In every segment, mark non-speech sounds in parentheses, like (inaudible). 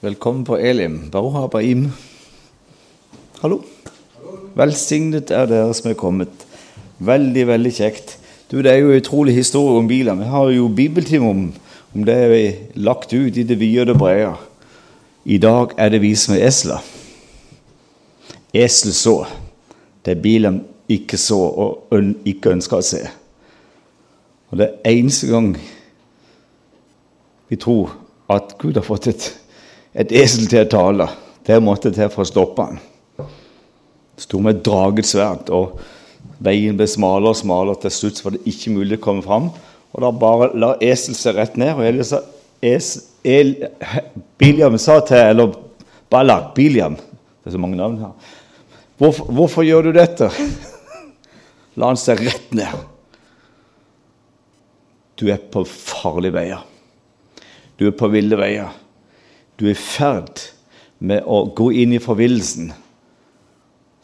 Velkommen på Elim. Baruch Habaim. Hallo. Velsignet er dere som er kommet. Veldig, veldig kjekt. Du, Det er jo utrolig historie om biler. Vi har jo bibeltime om, om det er lagt ut i det vide og det brede. I dag er det vi som er esler. Esel så det bilen ikke så og ikke ønska å se. Og det er eneste gang vi tror at Gud har fått et, et esel til å tale. Det måtte til for å stoppe han. Sto med et draget sverd, og veien ble smalere og smalere. Til slutt var det ikke mulig å komme fram. Og da bare la esel seg rett ned. og ellers es, el, Biliam sa til Eller Balak, Biliam Det er så mange navn her. Hvorfor, hvorfor gjør du dette? La han seg rett ned. Du er på farlige veier. Du er på ville veier. Du er i ferd med å gå inn i forvillelsen.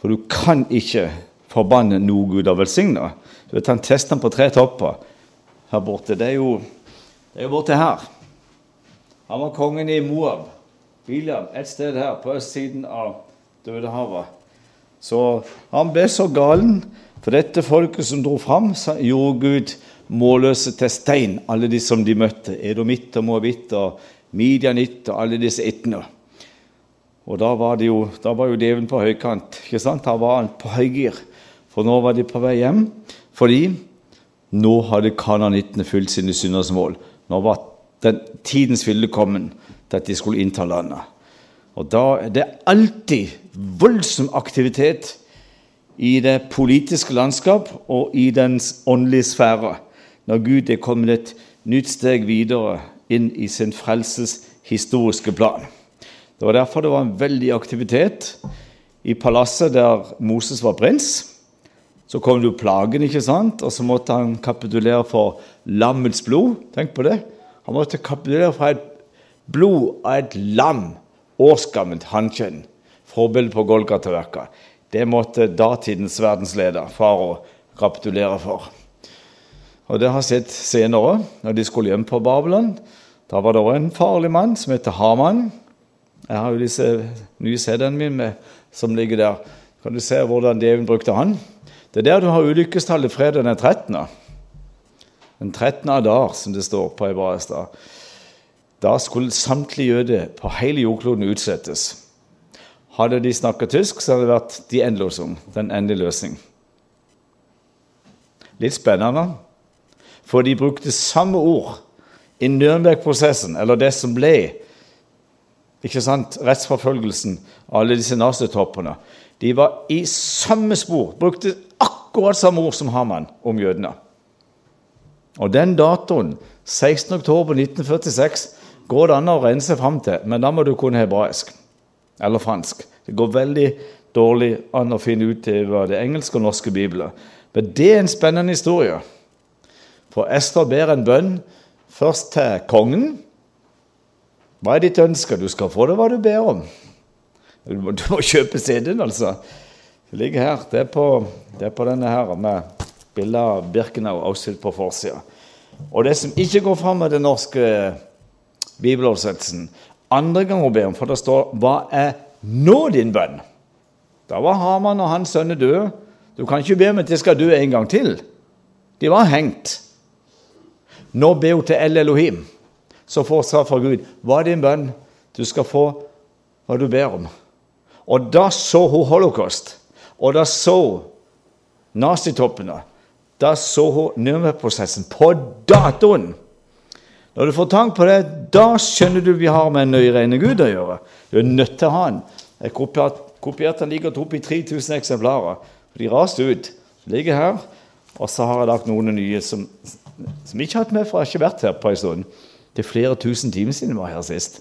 For du kan ikke forbanne noe Gud har velsigna. Du vet, han tester på tre topper her borte. Det er jo, det er jo borte her. Han var kongen i Moab. William, et sted her på østsiden av Dødehavet. Så han ble så galen, for dette folket som dro fram, gjorde Gud målløse til stein, alle de som de møtte. Edomitter, moabitter, midianitter, alle disse etne. Og da var, det jo, da var jo djevelen på høykant. ikke sant? Da var han på høygir. For nå var de på vei hjem. Fordi nå hadde kananittene fulgt sine synders mål. Nå var den tidens fylde kommet til at de skulle innta landet. Og da Det er alltid voldsom aktivitet i det politiske landskap og i dens åndelige sfære når Gud er kommet et nytt steg videre inn i sin frelses historiske plan. Det var derfor det var en veldig aktivitet i palasset der Moses var prins. Så kom det jo plagen, ikke sant? og så måtte han kapitulere for lammets blod. Tenk på det. Han måtte kapitulere for et blod av et lam, årsgammelt hannkjønn. Forbilde på Golgata-verka. Det måtte datidens verdensleder, farao, kapitulere for. Og det har sett senere, når de skulle hjem på Babylon. Da var det òg en farlig mann som heter Haman. Jeg har jo disse nye CD-ene mine som ligger der. Kan du se hvordan djevelen brukte han? Det er der du har ulykkestallet fredag den 13. Den 13. Adar, som det står på hebraisk. Da. skulle samtlige jøder på hele jordkloden utsettes. Hadde de snakket tysk, så hadde det vært de endeløse den endelige løsning. Litt spennende. For de brukte samme ord i Nürnberg-prosessen, eller det som ble ikke sant, rettsforfølgelsen av alle disse nazitoppene. De var i samme spor, brukte akkurat samme ord som Haman om jødene. Og den datoen, 16.10.1946, går det an å rense fram til, men da må du kunne hebraisk eller fransk. Det går veldig dårlig an å finne ut hva det engelske og norske bibler. Men det er en spennende historie. For Ester ber en bønn først til kongen. Hva er ditt ønske? Du skal få det hva du ber om. Du må, du må kjøpe CD-en, altså. Det ligger her. Det er på, det er på denne her med bilde av Birkenau avstilt på forsida. Og det som ikke går fram med den norske bibeloversettelsen Andre ganger ber om, for det står 'Hva er nå din bønn?' Da var Haman og hans sønner døde. Du kan ikke be om at de skal dø en gang til. De var hengt. Nå ber hun til El Elohim, så får svar fra Gud. Hva er din bønn? Du skal få hva du ber om. Og da så hun holocaust. Og da så nazitoppene. Da så hun Nürnberg-prosessen på datoen. Når du får tank på det, da skjønner du vi har med en nøyreine Gud å gjøre. Du er nødt til å ha den. Jeg kopierte den ligger opp i 3000 eksemplarer. De raste ut. Ligger her. Og så har jeg lagt noen nye som som ikke har hatt med, for jeg har ikke vært her på en stund. Det er flere tusen timer siden vi var her sist.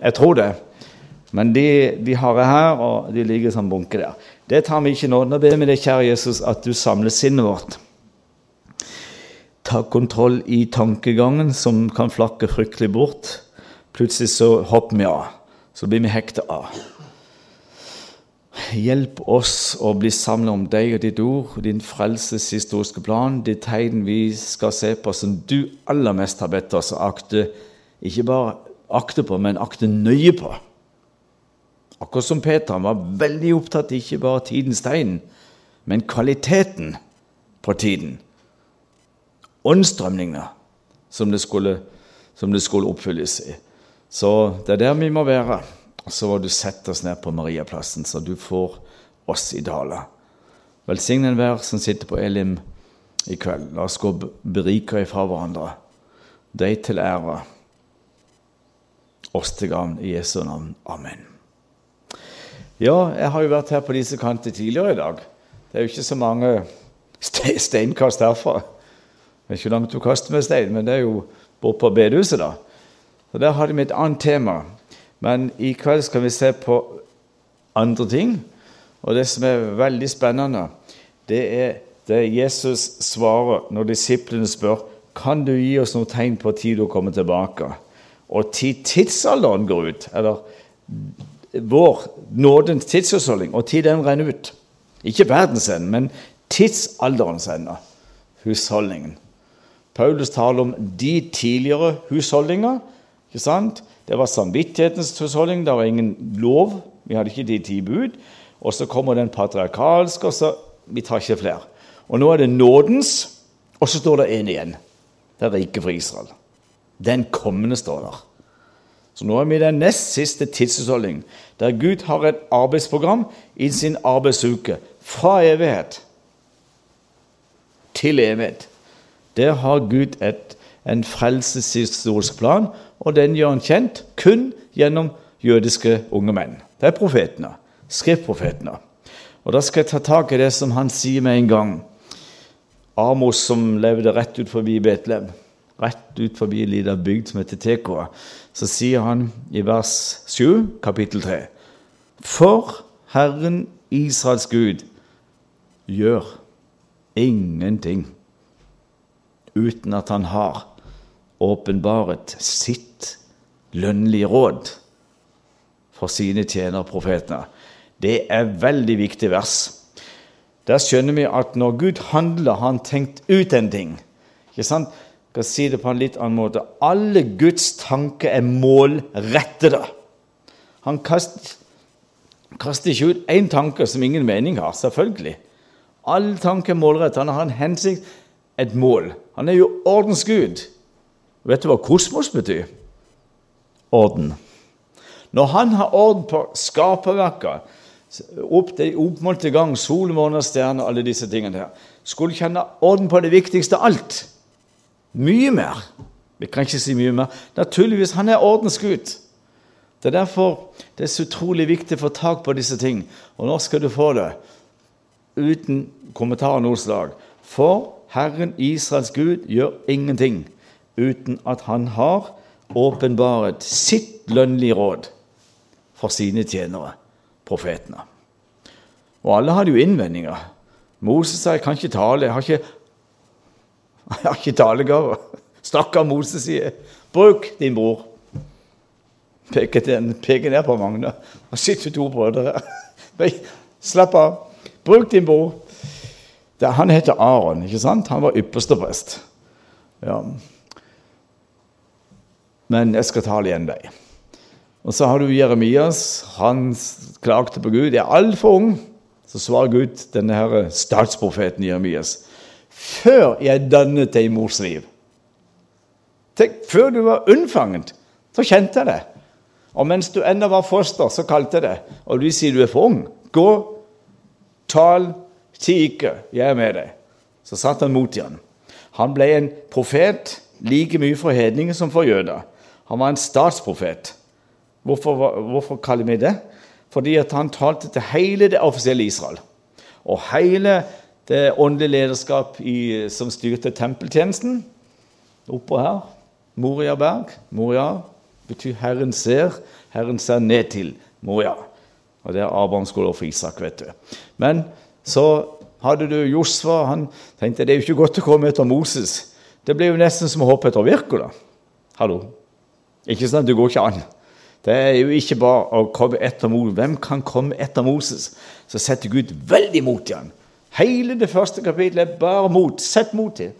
Jeg tror det. Men de, de har jeg her, og de ligger som bunke der. Det tar vi ikke nå. Nå ber vi deg, kjære Jesus, at du samler sinnet vårt. Ta kontroll i tankegangen, som kan flakke fryktelig bort. Plutselig så hopper vi av. Så blir vi hekta av. Hjelp oss å bli samlet om deg og ditt ord, din frelses historiske plan, de tegn vi skal se på som du aller mest har bedt oss å akte, ikke bare akte på, men akte nøye på. Akkurat som Peter han var veldig opptatt ikke bare tidens tegn, men kvaliteten på tiden. Åndsstrømningene som som det skulle oppfylles i. Så det er der vi må være. Så må du sette oss ned på Mariaplassen, så du får oss i dala. Velsign enhver som sitter på Elim i kveld. La oss gå berika ifra hverandre. Deg til ære, oss til gavn, i Jesu navn. Amen. Ja, jeg har jo vært her på disse kanter tidligere i dag. Det er jo ikke så mange steinkast herfra. Det er ikke langt å kaste med stein, men det er jo bort på bedehuset, da. Så Der hadde vi et annet tema. Men i kveld skal vi se på andre ting. Og det som er veldig spennende, det er det Jesus svarer når disiplene spør kan du gi oss noe tegn på tid du kommer tilbake. Og tid tidsalderen går ut, eller vår nådens tidsutholdning, og tid den renner ut. Ikke verdens ende, men tidsalderens ende. Husholdningen. Paulus taler om de tidligere husholdninger. ikke sant? Det var samvittighetens husholdning, det var ingen lov. Vi hadde ikke de ti bud. Og så kommer den patriarkalske, og så Vi tar ikke flere. Og nå er det nådens, og så står det én igjen. Det er riket for Israel. Den kommende står der. Så nå er vi i den nest siste tidsutholdningen, der Gud har et arbeidsprogram i sin arbeidsuke. Fra evighet til evighet. Der har Gud et, en frelseshistorisk plan, og den gjør han kjent kun gjennom jødiske unge menn. Det er profetene, skriftprofetene. Og Da skal jeg ta tak i det som han sier med en gang. Amos som levde rett ut forbi Betlehem, rett ut forbi en liten bygd som heter Tekoa, så sier han i vers 7, kapittel 3.: For Herren Israels Gud gjør ingenting uten at han har åpenbaret sitt lønnlige råd for sine tjenerprofetene. Det er veldig viktig vers. Der skjønner vi at når Gud handler, har han tenkt ut en ting. Ikke sant? Jeg skal si det på en litt annen måte. Alle Guds tanker er målrettede. Han kaster, kaster ikke ut én tanke som ingen mening har, selvfølgelig. Alle tanker er målrettet. Han har en hensikt, et mål. Han er jo ordensgud. Vet du hva kosmos betyr? Orden. Når han har orden på skaperverket, opp til oppmålte gang, sol, måne, og alle disse tingene her, skulle kjenne orden på det viktigste av alt? Mye mer. Vi kan ikke si mye mer. Naturligvis, han er ordensgud. Det er derfor det er så utrolig viktig å få tak på disse ting. Og nå skal du få det uten kommentar noe slag. For Herren Israels Gud gjør ingenting uten at han har åpenbaret sitt lønnlige råd for sine tjenere, profetene. Og alle hadde jo innvendinger. Moses sa 'jeg kan ikke tale', jeg har ikke, (laughs) jeg har ikke talegave. (laughs) Stakkar Moses sier 'bruk din bror'. Peker, peker ned på Magne. Og sitter to brødre her. (laughs) Slapp av. Bruk din bror. Han heter Aron, ikke sant? Han var ypperste prest. Ja men jeg skal tale igjen deg. Og så har du Jeremias. Han klagde på Gud. Jeg er altfor ung. Så svarer Gud denne her statsprofeten Jeremias. Før jeg dannet deg i mors liv. Tenk, før du var unnfanget, så kjente jeg det. Og mens du ennå var foster, så kalte jeg det. Og du sier du er for ung. Gå, tal, ti ikke. Jeg er med deg. Så satt han mot igjen. Han ble en profet like mye for hedninger som for jøder. Han var en statsprofet. Hvorfor, hvorfor kaller vi det? Fordi han talte til hele det offisielle Israel. Og hele det åndelige lederskap i, som styrte tempeltjenesten. Oppå her. Moria berg. Moria betyr 'Herren ser'. Herren ser ned til Moria. Og det er Abraham skulle for Isak, vet du. Men så hadde du Josfa. Han tenkte det er jo ikke godt å komme etter Moses. Det ble jo nesten som å hoppe etter Virko, da. Hallo. Ikke sant? Det går ikke an. Det er jo ikke bare å komme etter Moses. Hvem kan komme etter Moses? Så setter Gud veldig mot i. Hele det første kapitlet er bare mot. Sett mot til.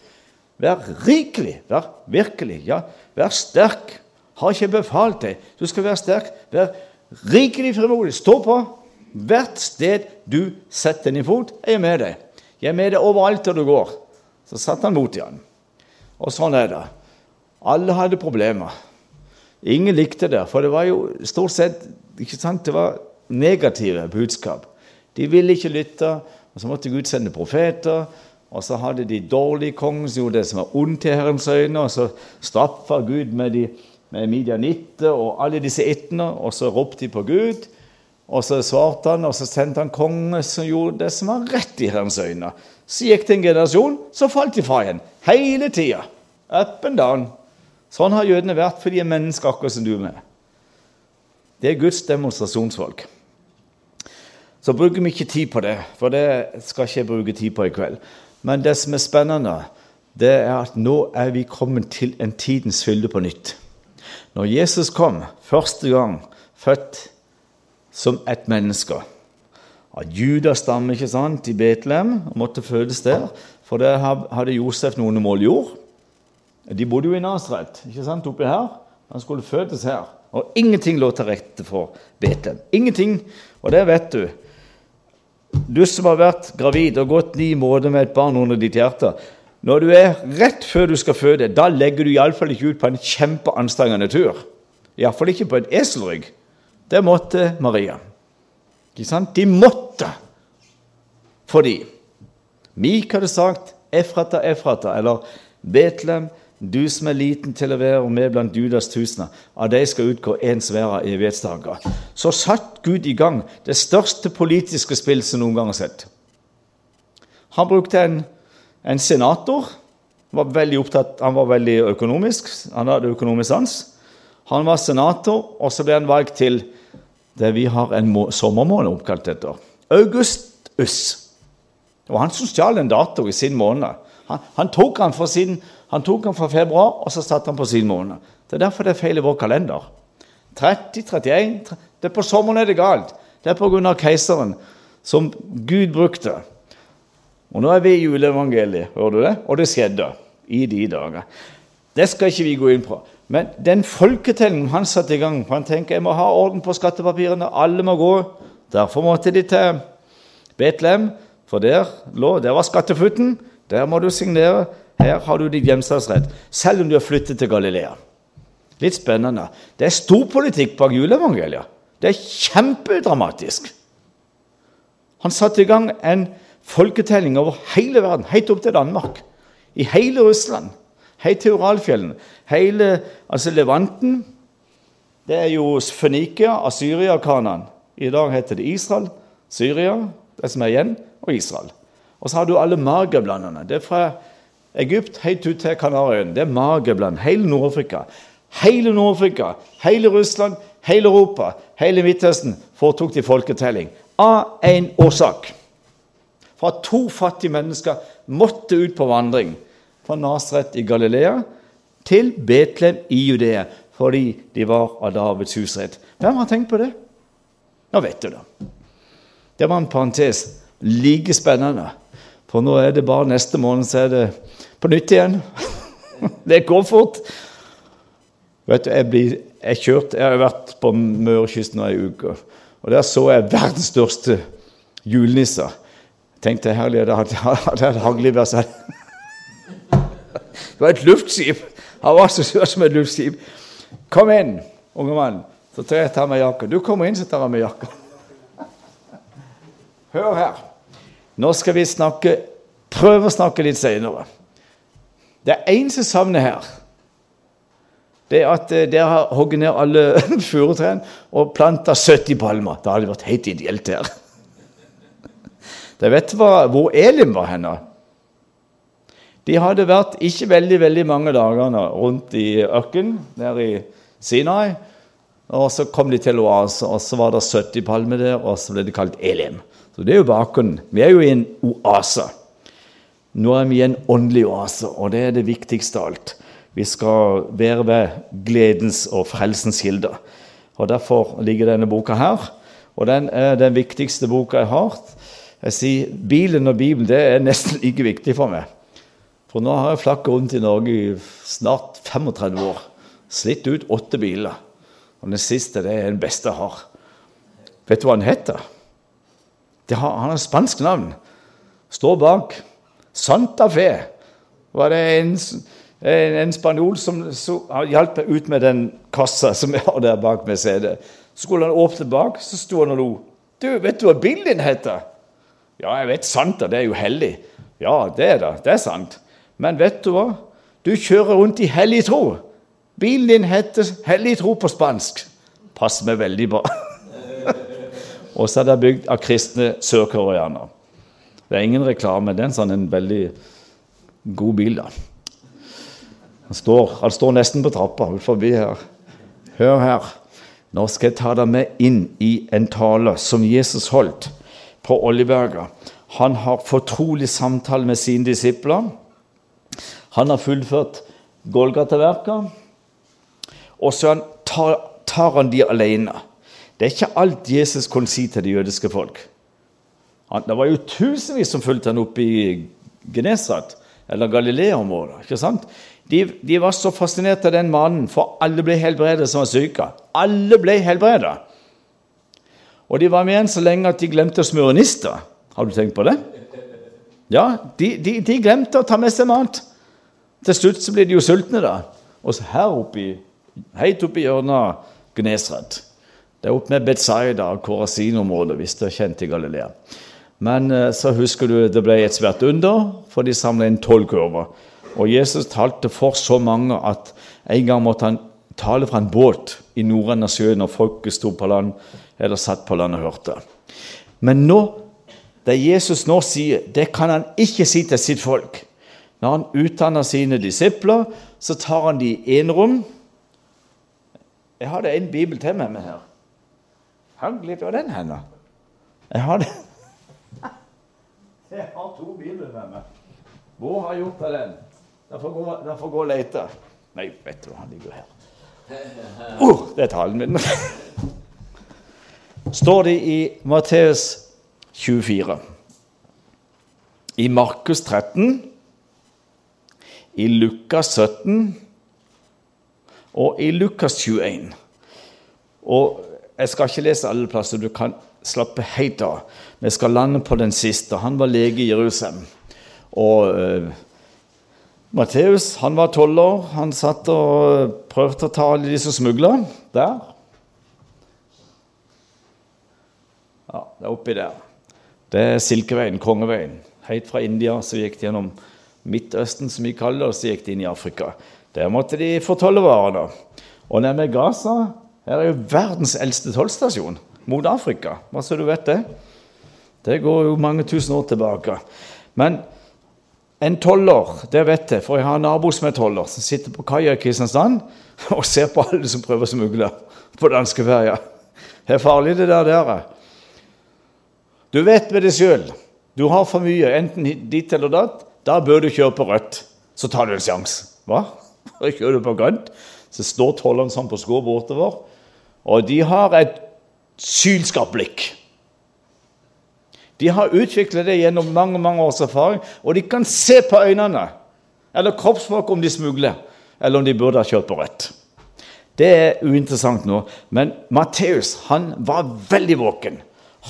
Vær rikelig. Vær virkelig. Ja, vær sterk. Har ikke befalt deg? Du skal være sterk, vær rikelig frimodig. Stå på. Hvert sted du setter din fot, er jeg med deg. Jeg er med deg overalt der du går. Så satte han mot igjen. Og sånn er det. Alle hadde problemer. Ingen likte det, for det var jo stort sett ikke sant, det var negative budskap. De ville ikke lytte, og så måtte Gud sende profeter. Og så hadde de dårlige konger som gjorde det som var ondt i Herrens øyne. Og så straffa Gud med, de, med midianitter og alle disse etene, og så ropte de på Gud. Og så svarte han, og så sendte han konge som gjorde det som var rett i Herrens øyne. Så gikk det en generasjon, så falt de fra igjen. Hele tida. Up and down. Sånn har jødene vært, for de er mennesker akkurat som du er med. Det er Guds demonstrasjonsfolk. Så bruker vi ikke tid på det, for det skal ikke jeg bruke tid på i kveld. Men det som er spennende, det er at nå er vi kommet til en tidens fylde på nytt. Når Jesus kom første gang, født som et menneske av Judas stamme ikke sant, i Betlehem og måtte fødes der, for der hadde Josef noen mål jord. De bodde jo i Nasret, ikke sant, oppi her. Han skulle fødes her. Og ingenting lå til rette for Betlehem. Ingenting. Og det vet du. Du som har vært gravid og gått ni måneder med et barn under ditt hjerte. Når du er rett før du skal føde, da legger du iallfall ikke ut på en kjempeanstrengende tur. Iallfall ikke på en eselrygg. Det måtte Maria. Ikke sant? De måtte. Fordi Mik hadde sagt 'Efrata, Efrata', eller Betlehem, du som er liten til å være med blant Judas tusener, av deg skal utgå én svære evighetsdager. Så satt Gud i gang det største politiske spill som noen gang har sett. Han brukte en, en senator. Var veldig opptatt, han var veldig økonomisk. Han hadde økonomisk sans. Han var senator, og så ble han valgt til det vi har en sommermåned oppkalt etter. Augustus. Det var han som stjal en dato i sin måned. Han, han, tok han, sin, han, tok den fra februar, og så satte han på sin måned. Det er derfor det er feil i vår kalender. 30, 31 det er På sommeren er det galt. Det er pga. keiseren, som Gud brukte. Og nå er vi i juleevangeliet, hører du det? Og det skjedde i de dager. Det skal ikke vi gå inn på. Men den folketellingen han satte i gang for Han tenker jeg må ha orden på skattepapirene, alle må gå. Derfor måtte de til Betlehem, for der lå, der var skattefutten. Der må du signere. Her har du ditt hjemstadsrett, selv om du har flyttet til Galilea. Litt spennende. Det er storpolitikk bak juleevangeliet. Det er kjempedramatisk. Han satte i gang en folketelling over hele verden, helt opp til Danmark. I hele Russland, helt til Uralfjellene. Hele altså Levanten. Det er jo Fønikia, Asyria og Kanan. I dag heter det Israel, Syria, det som er igjen, og Israel. Og så har du alle margablandene. Det er fra Egypt helt ut til Kanariøyene. Det er magerbland. Hele Nord-Afrika. Hele Nord-Afrika, hele Russland, hele Europa, hele Midtøsten foretok de folketelling. Av én årsak. Fra to fattige mennesker måtte ut på vandring fra Nasret i Galilea til Betlehem i Judea fordi de var av Davids husrett. Hvem har tenkt på det? Nå vet du det. Det var en parentes. Like spennende. For nå er det bare neste måned, så er det på nytt igjen. (laughs) det går fort. Vet du, jeg, blir, jeg, kjørte, jeg har vært på Mørekysten nå ei uke, og der så jeg verdens største julenisser. Tenkte herlig det hadde (laughs) et seg. Det var et luftskip! Han var så sør som et luftskip. Kom inn, unge mann. Så tar jeg tar meg jakka. Du kommer inn, så tar jeg meg jakka. Hør her. Nå skal vi snakke, prøve å snakke litt senere. Det er én som savner her. Det er at eh, dere har hogget ned alle (laughs) furutrærne og planta 70 palmer. Det hadde vært helt ideelt her. Dere vet hva, hvor Elim var henne? De hadde vært ikke veldig veldig mange dager rundt i ørkenen, der i Sinai. Og så kom de til oase, og så var det 70 palmer der, og så ble det kalt Elim. Så Det er jo bakgrunnen. Vi er jo i en oase. Nå er vi i en åndelig oase, og det er det viktigste av alt. Vi skal være ved gledens og frelsens kilder. Og Derfor ligger denne boka her. Og den er den viktigste boka jeg har. Jeg sier Bilen og Bibelen det er nesten like viktig for meg. For nå har jeg flakket rundt i Norge i snart 35 år. Slitt ut åtte biler. Og den siste det er den beste jeg har. Vet du hva han heter? Har, han har spansk navn. Står bak. Santa Fe. Var det en, en, en spanjol som hjalp meg ut med den kassa som jeg har der bak med CD. Så skulle han åpne bak, så sto han og lo. Du, vet du hva bilen din heter? Ja, jeg vet Santa, det er jo hellig. Ja, det er det. Det er sant. Men vet du hva? Du kjører rundt i hellig tro. Bilen din heter hellig tro på spansk. Passer meg veldig bra. (laughs) Og så er det bygd av kristne sørkoreanere. Det er ingen reklame. Det er en sånn en veldig god bil, da. Han står, han står nesten på trappa utenfor her. Hør her. Nå skal jeg ta deg med inn i en tale som Jesus holdt på Oljeberget. Han har fortrolig samtale med sine disipler. Han har fullført Golgata-verket. og så tar han de alene. Det er ikke alt Jesus kunne si til det jødiske folk. Det var jo tusenvis som fulgte han opp i Genesat, eller Galilea-området. ikke sant? De, de, var så fascinert av den mannen, for alle ble helbredet som var syke. Alle ble helbredet. Og de var med igjen så lenge at de glemte å smøre nister. Har du tenkt på det? Ja, de, de, de, glemte å ta med seg mat. Til slutt så ble de jo sultne, da. Og så her oppe, helt oppi hjørnet av Gnesret. Det er opp med Betzaida og Korasin-området, hvis du er kjent i Galilea. Men eh, så husker du det ble et svært under, for de samla inn tolv kurver. Og Jesus talte for så mange at en gang måtte han tale fra en båt i Norden av sjøen, når folket sto på land eller satt på land og hørte. Men nå, det Jesus nå sier, det kan han ikke si til sitt folk. Når han utdanner sine disipler, så tar han de i enerom. Jeg hadde en bibel til med meg her. Hagelig av den henne. Jeg har det. (laughs) Jeg har to bibler med meg. Hvor har jeg gjort av den? Den får gå, den får gå og lete. Nei, vet du hva, han ligger her. (laughs) Oh, det er talen min. (laughs) Står det i Matteus 24, i Markus 13, i Lukas 17 og i Lukas 21. Og jeg skal ikke lese alle plasser, du kan slappe helt av. Vi skal lande på den siste. Han var lege i Jerusalem. Og uh, Matteus han var tolv år. Han satt og prøvde å ta alle de som smugla. Der. Ja, det er oppi der. Det er Silkeveien, kongeveien. Helt fra India så gikk gjennom Midtøsten, som vi kaller det, og så gikk de inn i Afrika. Der måtte de få tollevarene. Og nærmere Gaza her er jo verdens eldste tollstasjon mot Afrika. Bare så du vet det. Det går jo mange tusen år tilbake. Men en toller, det vet jeg, for jeg har en nabo som er toller, som sitter på kaia i Kristiansand (laughs) og ser på alle som prøver å smugle på danskeferja. Det er farlig, det der. der. Du vet med deg sjøl. Du har for mye, enten dit eller datt. Da bør du kjøre på rødt. Så tar du en sjanse. Hva? (laughs) Kjører du på grønt, så står tolleren sånn på skå bortover. Og de har et sylskarpt blikk. De har utviklet det gjennom mange mange års erfaring, og de kan se på øynene eller kroppsspråket om de smugler, eller om de burde ha kjørt på rødt. Det er uinteressant nå, men Matteus han var veldig våken.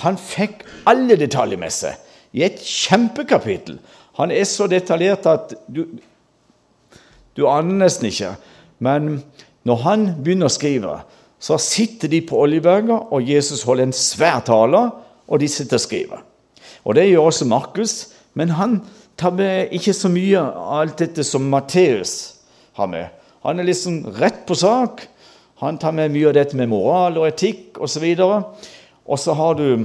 Han fikk alle detaljer med seg i et kjempekapittel. Han er så detaljert at du, du aner nesten ikke. Men når han begynner å skrive, så sitter de på Oljeberget, og Jesus holder en svær tale, og de sitter og skriver. Og Det gjør også Markus, men han tar med ikke så mye av alt dette som Matteus har med. Han er liksom rett på sak. Han tar med mye av dette med moral og etikk osv. Og så har du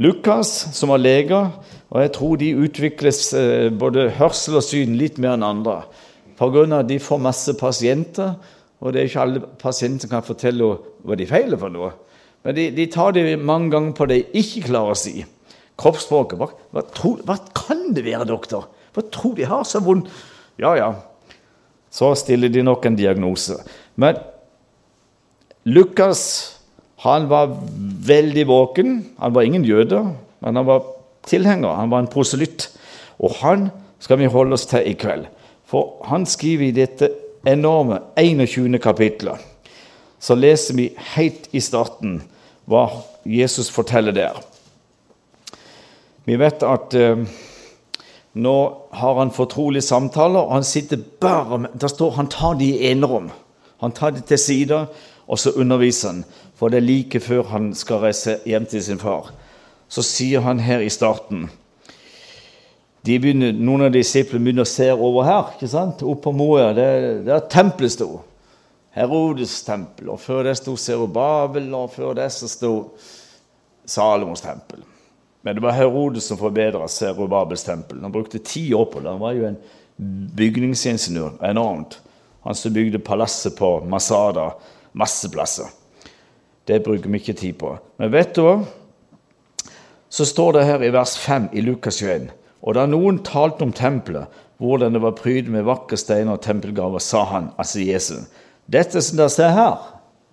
Lukas, som er leger, og jeg tror de utvikles eh, både hørsel og syn litt mer enn andre. Pga. at de får masse pasienter, og det er ikke alle pasienter som kan fortelle hva de feiler for noe. Men de, de tar det mange ganger på det de ikke klarer å si. Kroppsspråket. Hva, hva, tro, hva, kan det være, doktor? Hva tror de har så vondt? Ja, ja. Så stiller de nok en diagnose. Men Lukas han var veldig våken. Han var ingen jøde, men han var tilhenger. Han var en proselytt. Og han skal vi holde oss til i kveld. For han skriver i dette enorme 21. kapitlet, så leser vi helt i starten hva Jesus forteller der. Vi vet at eh, nå har han fortrolige samtaler, og han sitter bare med Der står han tar de i enerom. Han tar de til side, og så underviser han. For det er like før han skal reise hjem til sin far. Så sier han her i starten begynner, Noen av disiplene begynner å se over her, ikke sant? opp på Moa. Der tempelet sto. Herodes tempel. Og før det sto Serubabel, og før det så sto Salomos tempel. Men det var Herodes som forbedra Serubabels tempel. Han brukte ti år på det. Han var jo en bygningsingeniør. Enormt. Han som bygde palasset på Masada. Masse plasser. Det bruker vi ikke tid på. Men vet du hva? Så står det her i vers 5 i Lukas 21. Og da noen talte om tempelet, hvordan det var prydet med vakre steiner og tempelgaver, sa han, altså Jesus, dette som dere ser her,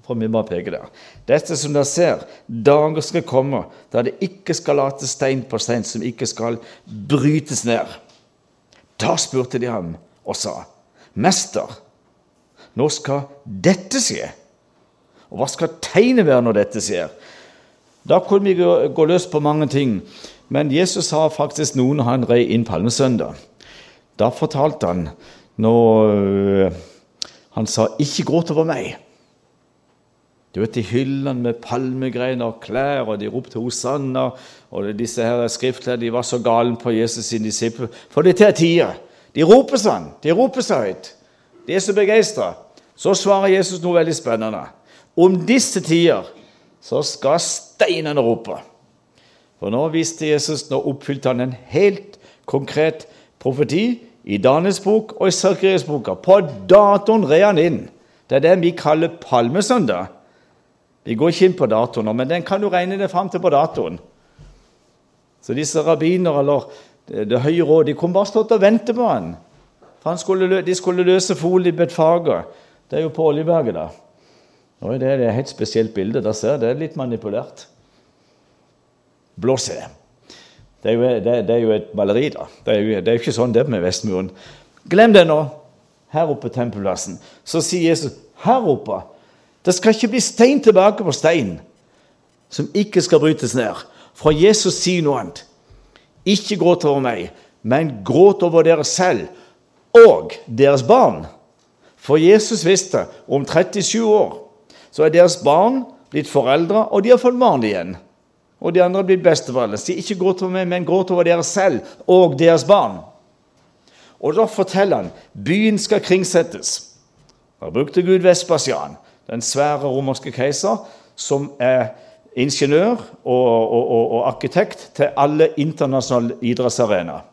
for vi bare peke der, dette som dere ser, dager skal komme da det ikke skal late stein på stein som ikke skal brytes ned. Da spurte de ham og sa, Mester, nå skal dette skje. Og hva skal tegnet være når dette skjer? Da kunne vi gå, gå løs på mange ting. Men Jesus sa faktisk noe når han rei inn palmesøndag. Da fortalte han når øh, Han sa 'ikke gråt over meg'. Du vet, De hyllene med palmegreiner og klær, og de ropte 'Hosanna'. Og disse her skriftlærde de var så gale på Jesus' sine disipler. For det tar tider. De roper sånn. De roper så høyt. De er så begeistra. Så svarer Jesus noe veldig spennende. Om disse tider så skal steinene rope. For nå visste Jesus, nå oppfylte han en helt konkret profeti i Danes bok og i Sarkerias boka. På datoen red han inn. Det er det vi kaller palmesøndag. Vi går ikke inn på datoen nå, men den kan du regne det fram til på datoen. Så disse rabbiner eller Det høye råd de kunne bare stått og vente på han. Skulle, de skulle løse folie i Betfager. Det er jo på Oljeberget, da. Oi, det er et helt spesielt bilde. Der ser det er litt manipulert. Blåse. Det er, jo, det, det er jo et maleri, da. Det er, jo, det er jo ikke sånn det er med Vestmuren. Glem det nå. Her oppe tempelplassen. Så sier Jesus her oppe Det skal ikke bli stein tilbake på stein som ikke skal brytes ned. For Jesus sier noe annet. Ikke gråt over meg, men gråt over dere selv og deres barn. For Jesus visste om 37 år så er deres barn blitt foreldre, og de har fått barn igjen. Og de andre har blitt besteforeldre. Så ikke gråt over meg, men gråt over dere selv og deres barn. Og da forteller han byen skal kringsettes. Da brukte Gud Vespasian, den svære romerske keiser, som er ingeniør og, og, og, og arkitekt til alle internasjonale idrettsarenaer.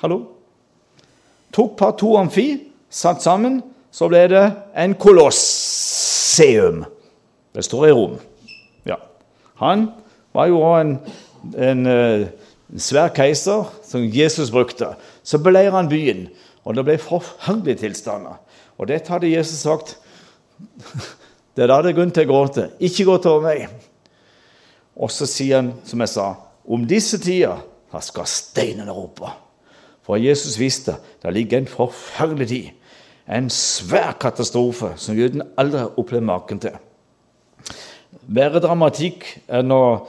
Hallo? Tok par to amfi, satt sammen, så ble det en kolosseum. Det står i Rom. Ja. Han var jo en, en, en, svær keiser som Jesus brukte. Så beleiret han byen, og det ble forferdelige tilstander. Og dette hadde Jesus sagt. Det er da det er grunn til å gråte. Ikke gå over meg. Og så sier han, som jeg sa, om disse tider da skal steinene rope. For Jesus visste det ligger en forferdelig tid en svær katastrofe som jøden aldri har opplevd maken til. Verre dramatikk enn når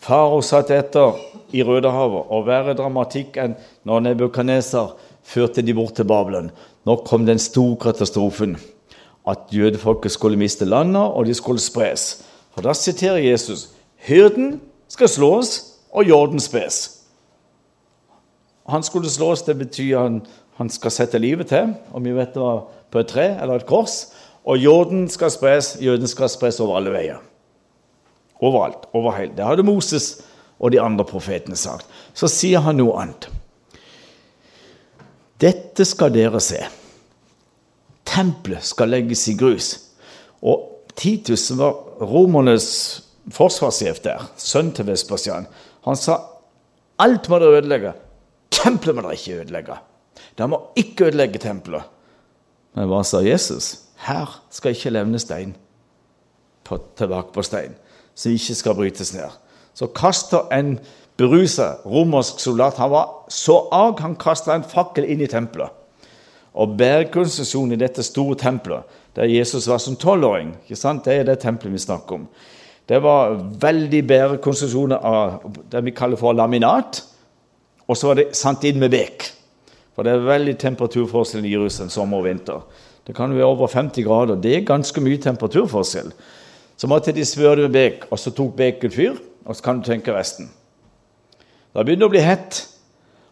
farao satt etter i Rødehavet, og verre dramatikk enn når Nebukaneser førte de bort til Babelen. Nå kom den store katastrofen. At jødefolket skulle miste landet, og de skulle spres. For da siterer Jesus hyrden skal slås, og jorden spes. Han skulle slås, det betyr han han skal sette livet til, om vi vet det var på et tre eller et kors. Og jorden skal spres, jøden skal spres over alle veier. Overalt. over hele. Det hadde Moses og de andre profetene sagt. Så sier han noe annet. Dette skal dere se. Tempelet skal legges i grus. Og Titus som var romernes forsvarssjef der, sønn til Vespasian. Han sa alt må dere ødelegge. Tempelet må dere ikke ødelegge. Dere må ikke ødelegge tempelet. Men hva sa Jesus? Her skal ikke levne stein på, tilbake på stein, som ikke skal brytes ned. Så kaster en berusa romersk soldat Han var så arg han kasta en fakkel inn i tempelet. Og bærekonstruksjonen i dette store tempelet, der Jesus var som tolvåring, det er det tempelet vi snakker om. Det var veldig bærekonstruksjoner av det vi kaller for laminat. Og så var det sant inn med bek. For det er veldig temperaturforskjell i Jerusalem sommer og vinter. Det kan være over 50 grader. Det er ganske mye temperaturforskjell. Så måtte de smøre det med bek, og så tok beken fyr. Og så kan du tenke resten. Da begynner det å bli hett.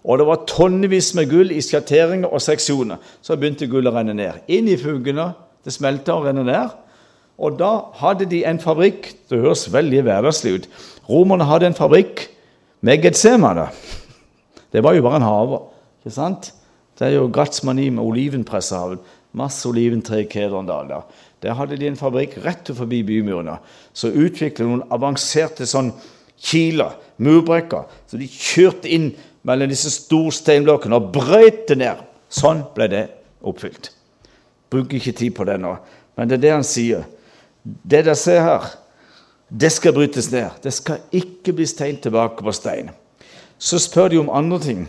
Og det var tonnevis med gull i skatteringer og seksjoner. Så begynte gullet å renne ned. Inn i fugene. Det smelta og renne ned. Og da hadde de en fabrikk Det høres veldig hverdagslig ut. Romerne hadde en fabrikk med Getsemane. Det var jo bare en hage. ikke sant? Det er jo Gatsmani med olivenpressehavn. Masse oliventre i Kedrendal. Der. der hadde de en fabrikk rett forbi bymurene. Så utviklet noen avanserte sånn kiler, murbrekker. Så de kjørte inn mellom disse store steinblokkene og brøyt det ned. Sånn ble det oppfylt. Bruker ikke tid på det nå, men det er det han sier. Det dere ser her, det skal brytes ned. Det skal ikke bli stein tilbake på stein. Så spør de om andre ting.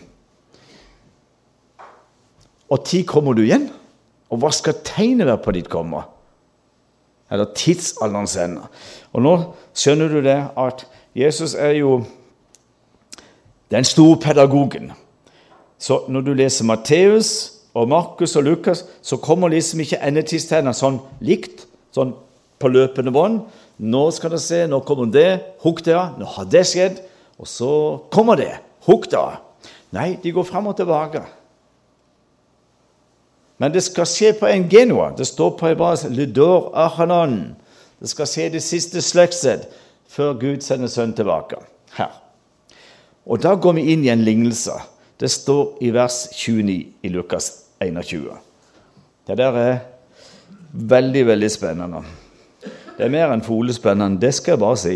Og tid kommer du igjen? Og hva skal tegnet være på ditt kommer? Eller tidsalderens ende. Og nå skjønner du det at Jesus er jo den store pedagogen. Så når du leser Matteus og Markus og Lukas, så kommer liksom ikke endetidstegnene sånn likt, sånn på løpende bånd. Nå skal dere se, nå kommer det, hukk av. Nå har det skjedd. Og så kommer det, hukk av. Nei, de går fram og tilbake. Men det skal skje på en genua. Det står på hebraisk 'Ludor achanon'. Det skal skje det siste slektsledd før Gud sender sønnen tilbake. Her. Og da går vi inn i en lignelse. Det står i vers 29 i Lukas 21. Det der er veldig, veldig spennende. Det er mer enn folespennende, det skal jeg bare si.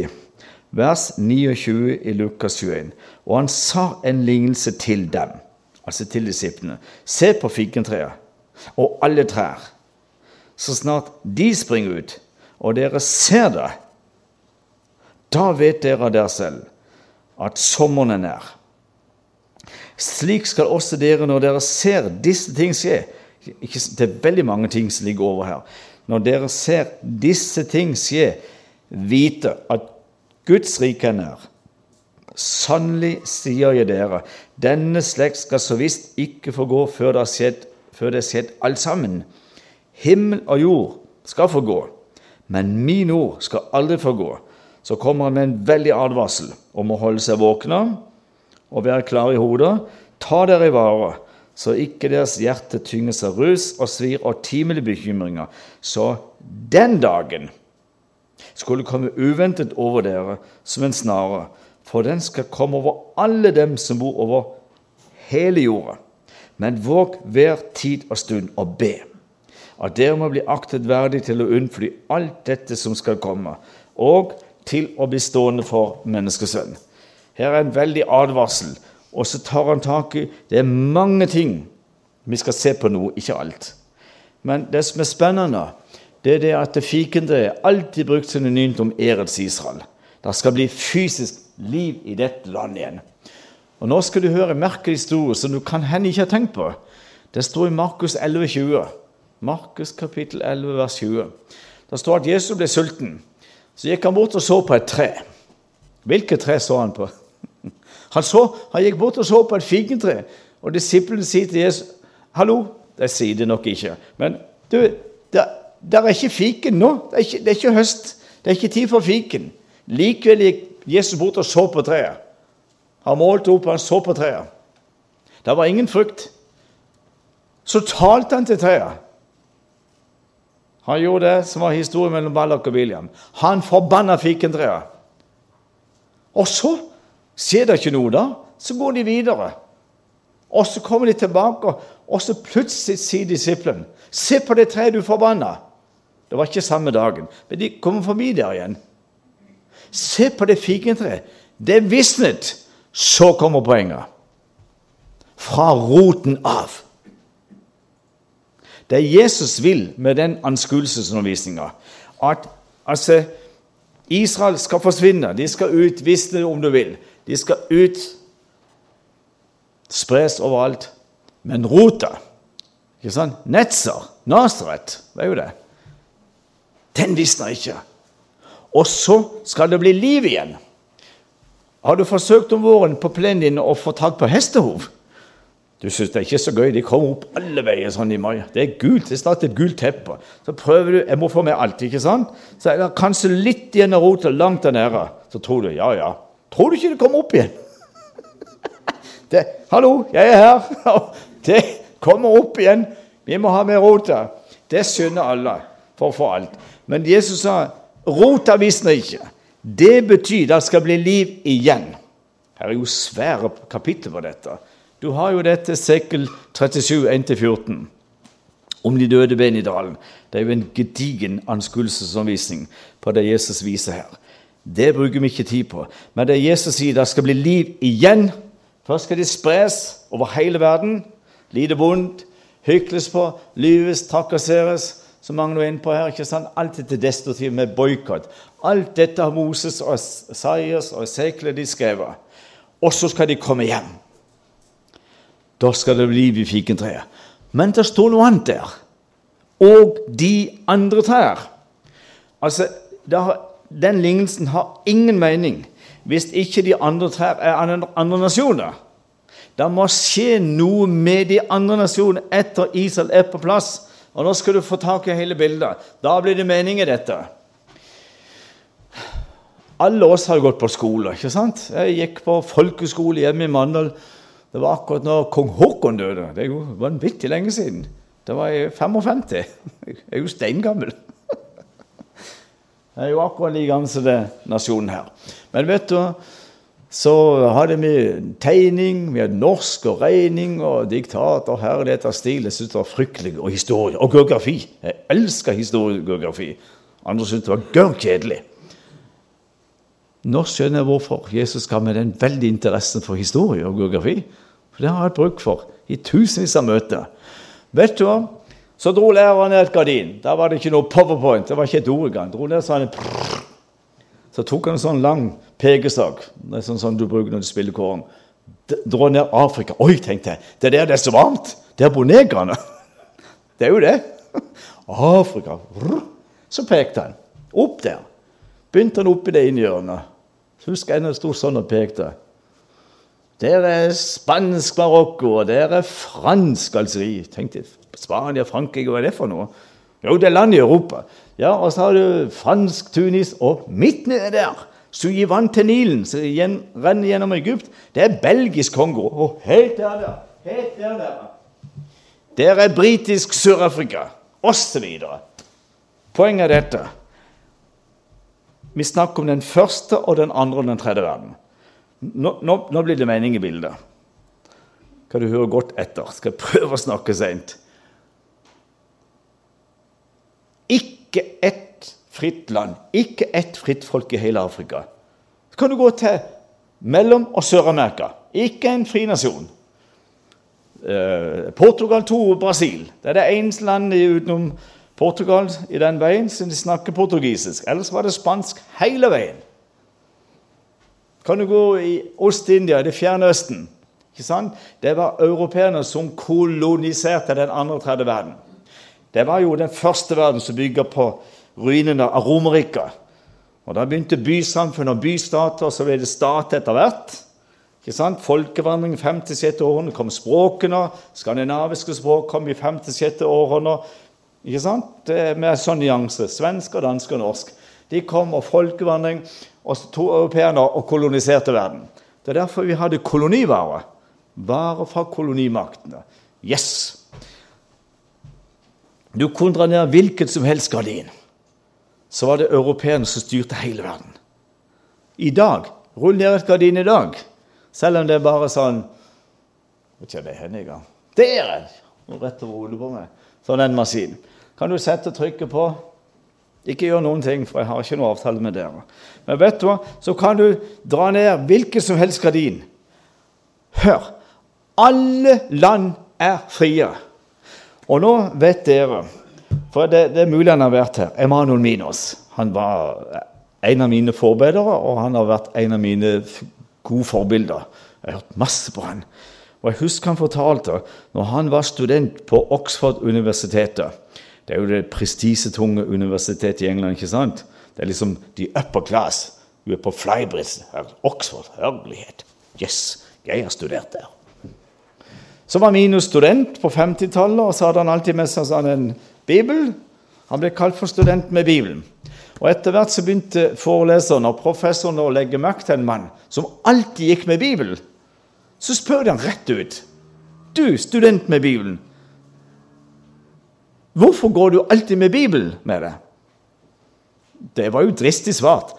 Vers 29 i Lukas 21. Og han sa en lignelse til dem, altså til disiplene. Se på fikentreet og alle trær. Så snart de springer ut, og dere ser det, da vet dere av dere selv at sommeren er nær. Slik skal også dere, når dere ser disse ting skje Det er veldig mange ting som ligger over her. Når dere ser disse ting skje, vite at Guds rike er nær. Sannelig sier jeg dere, denne slekt skal så visst ikke få gå før det har skjedd, skjedd alt sammen. Himmel og jord skal få gå, men min ord skal aldri få gå så kommer han med en veldig advarsel om å holde seg våkne og være klar i hodet. Ta dere i vare, så ikke deres hjerte tynges av rus og svir av timelige bekymringer, så den dagen skulle komme uventet over dere som en snare, for den skal komme over alle dem som bor over hele jorda. Men våg hver tid og stund å be, at dere må bli aktet verdig til å unnfly alt dette som skal komme, og til å bli stående for menneskesønn. Her er en veldig advarsel, og så tar han tak i Det er mange ting vi skal se på nå, ikke alt. Men det som er spennende, det er det at fikentreet alltid brukt synonymt om Erets Israel. Det skal bli fysisk liv i dette landet igjen. Og Nå skal du høre en merkelig historie som du kan hende ikke har tenkt på. Det står i Markus 11, 20. Markus kapittel 11, vers 20. Det står at Jesus ble sulten. Så gikk han bort og så på et tre. Hvilket tre så han på? (laughs) Han, så, han gikk bort og så på et fikentre, og disiplene sier til Jesus Hallo, De sier det nok ikke, men du, det, er ikke fiken nå. Det er ikke, det er ikke, høst. Det er ikke tid for fiken. Likevel gikk Jesus bort og så på treet. Han målte opp, han så på treet. Det var ingen frukt. Så talte han til treet. Han gjorde det som var historien mellom Ballak og William. Han forbanna fikentreet. Og så skjer det ikke noe, da. Så går de videre. Og så kommer de tilbake, og så plutselig sier disippelen Se på det treet du forbanna. Det var ikke samme dagen, men de kommer forbi der igjen. Se på det fikentreet. Det visnet. Så kommer poenget. Fra roten av. Det Jesus vil med den anskuelsesundervisninga, at altså, Israel skal forsvinne. De skal ut, visne om du vil. De skal ut, spres overalt. Men rota, Ikke sant? Netzer, Nasaret, det er jo det? Den han ikke. Og så skal det bli liv igjen. Har du forsøkt om våren på plenen din å få tak på hestehov? Du syns det er ikke så gøy. De kommer opp alle veier sånn i mai. Det er gult. Det er snart et gult teppe. Så prøver du Jeg må få med alt, ikke sant? Så er det kanskje litt igjen av rotet langt der nede. Så tror du ja, ja. Tror du ikke det kommer opp igjen? (laughs) Det, 'Hallo, jeg er her.' (laughs) Det kommer opp igjen. Vi må ha med rota. Det skjønner alle for å få alt. Men Jesus sa, 'Rota visner ikke'. Det betyr det skal bli liv igjen. Her er jo svære kapitler på dette. Du har jo dette Sekkel 37, 1-14, om de døde ben i dalen. Det er jo en gedigen anskuelsesanvisning på det Jesus viser her. Det bruker vi ikke tid på. Men det Jesus sier, det skal bli liv igjen. Først skal de spres over hele verden. Lide vondt, hykles på, lyves, trakasseres. Som mange er inne på her, ikke sant? Alt dette destruktive med boikott. Alt dette har Moses og Saias og Sekle de skrevet. Og så skal de komme hjem. Da skal det bli i fikentreet. Men det står noe annet der. Og de andre trær. Altså, har, Den lignelsen har ingen mening hvis ikke de andre trær er andre nasjoner. Det må skje noe med de andre nasjonene etter Israel er på plass. Og Nå skal du få tak i hele bildet. Da blir det mening i dette. Alle oss har gått på skole. ikke sant? Jeg gikk på folkeskole hjemme i Mandal. Det var akkurat når kong Haakon døde. Det er jo vanvittig lenge siden. Det var i 55. Jeg er jo steingammel. Jeg er jo akkurat like gammel som den nasjonen her. Men vet du, så hadde vi tegning, vi hadde norsk og regning og diktat og herlighet av stil. Jeg syntes det var fryktelig. Og historie. Og geografi. Jeg elsker historiegeografi. Andre syntes det var gørr kjedelig. Nå skjønner jeg hvorfor Jesus ga meg den veldige interessen for historie og geografi. For det har jeg hatt bruk for i tusenvis av møter. Vet du hva? Så dro læreren ned et gardin. Der var det ikke noe powerpoint. Det var ikke et ord engang. Dro ned sånn Så tok han en sånn lang pekestokk, det er sånn, du bruker når du spiller kåren. Dro ned Afrika. Oi, tenkte jeg. Det er der det er så varmt. Det er negrene. (laughs) Det er jo det. (laughs) Afrika. Så pekte han. Opp der. Begynte han oppi det ene. Husker jeg når jeg sto sånn og pekte. Der er spansk Marokko, og der er fransk Algerie. Tenkte Spania, Frankrike, hva er det for noe? Jo, det er land i Europa. Ja, Og så har du fransk Tunis, og midt nede der Suivan til Nilen, som renner gjennom Egypt. Det er belgisk Kongo. Og helt der, der, helt der, der. Der er britisk Sør-Afrika, osv. Poenget er dette. Vi snakker om den første og den andre og den tredje verden. Nå, nå, nå blir det mening i bildet. Kan du høre godt etter? Skal jeg prøve å snakke seint? Ikke ett fritt land, ikke ett fritt folk i hele Afrika. Så kan du gå til Mellom- og Sør-Amerika. Ikke en fri nasjon. Eh, Portugal 2 og Brasil. Det er det eneste landet utenom Portugal i den veien som de snakker portugisisk. Ellers var det spansk hele veien. Kan du gå i Ost-India, det fjerne Østen. Ikke sant? Det var europeerne som koloniserte den andre tredje verden. Det var jo den første verden som bygger på ruinene av Romerika. Og Da begynte bysamfunn og bystater, og så ble det stat etter hvert. Ikke sant? Folkevandring 5.-6. århundre kom språkene. Skandinaviske språk kom i 5.-6. århundre. Ikke sant? Er med sånn nyanse. Svensk, og dansk og norsk. De kom, og folkevandring, og to europeerne og koloniserte verden. Det er derfor vi hadde kolonivare. Varer fra kolonimaktene. Yes! Du kunne dra ned hvilket som helst gardin. Så var det europeerne som styrte hele verden. I dag Rull ned et gardin i dag. Selv om det er bare sånn Vet ikke det i engang. Der er! Rett over hodet på meg. Sånn en maskin. Kan du sette trykket på? Ikke gjør noen ting, for jeg har ikke noe avtale med dere. Men vet du hva? Så kan du dra ned hvilket som helst gardin. Hør! Alle land er frie. Og nå vet dere For det, det er mulig han har vært her. Emanuel Minos. Han var en av mine forbedere, og han har vært en av mine gode forbilder. Jeg har hørt masse på han. Og jeg husker han fortalte når han var student på Oxford-universitetet Det er jo det prestisjetunge universitetet i England. ikke sant? Det er liksom de upper class. Du er på Flybridge. Oxford. Herlighet. Yes, jeg har studert der. Så var Minus student på 50-tallet, og så hadde han alltid med seg sånn en bibel. Han ble kalt for student med Bibelen. Og Etter hvert så begynte foreleseren og professoren å legge merke til en mann som alltid gikk med Bibelen. Så spør de han rett ut. Du, student med Bibelen, hvorfor går du alltid med Bibelen med deg? Det var jo dristig svart.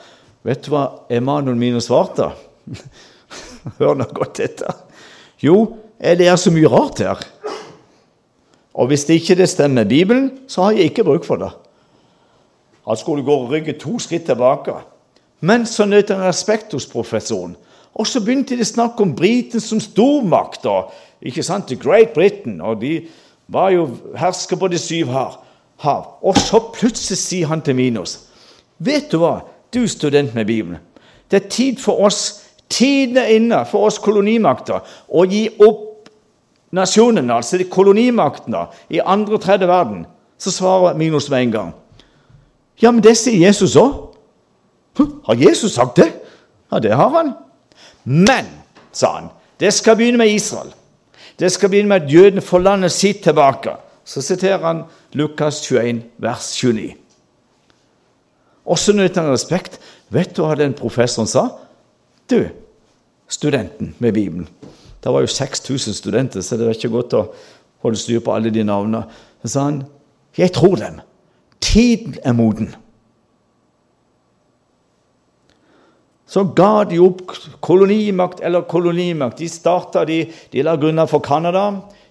Vet du hva Emanuel mine svarte? (laughs) Hør nå godt etter. Jo, det er så mye rart her. Og hvis det ikke det stemmer Bibelen, så har jeg ikke bruk for det. Han skulle gå og rygge to skritt tilbake. Men så nøt han respekt hos professoren. Og så begynte de å snakke om Briten som stormakt. og ikke sant, Great Britain, og De var jo hersker på de syv hav. Og så plutselig sier han til Minos Vet du hva, du student med Bibelen. Det er tid for oss, tiden er inne for oss kolonimakter, å gi opp nasjonene, altså de kolonimaktene i andre og tredje verden. Så svarer Minos med en gang. Ja, men det sier Jesus òg. Har Jesus sagt det? Ja, det har han. Men, sa han, det skal begynne med Israel. Det skal begynne med at jødene får landet sitt tilbake. Så siterer han Lukas 21, vers 29. Også nøt han respekt. Vet du hva den professoren sa? Du, studenten med Bibelen. Det var jo 6000 studenter, så det var ikke godt å holde styr på alle de navnene. Så sa han, 'Jeg tror dem. Tiden er moden.' Så ga de opp kolonimakt eller kolonimakt. De starta, de, de la grunnlag for Canada,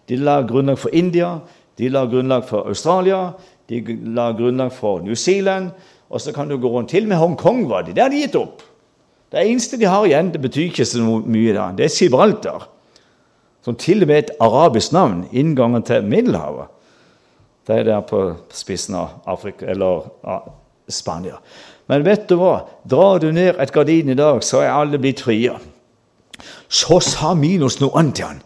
de la grunnlag for India, de la grunnlag for Australia, de la grunnlag for New Zealand. Og så kan du gå rundt. Til med Hongkong var de. Det har de gitt opp. Det eneste de har igjen, det betyr ikke så mye, da. det er Gibraltar. Som til og med et arabisk navn. Inngangen til Middelhavet. Det er der på spissen av Afrika, eller Spania. Men vet du hva? Drar du ned et gardin i dag, så er alle blitt frie. Så sa Minos noe annet til han.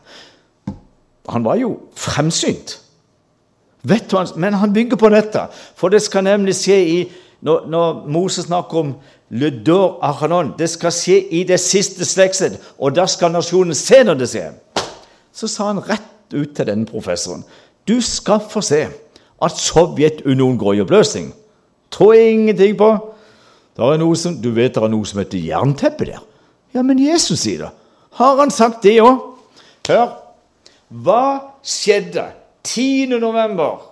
Han var jo fremsynt. Vet du, Men han bygger på dette, for det skal nemlig skje i når, når Moses snakker om le dor achanon, det skal skje i det siste slektsledd, og da skal nasjonen se når det skjer. Så sa han rett ut til denne professoren du skal få se at Sovjetunionen går i oppløsning. Tror jeg ingenting på. Er noe som, du vet det er noe som heter jernteppe der. Ja, men Jesus sier det. Har han sagt det òg? Hør. Hva skjedde 10. november?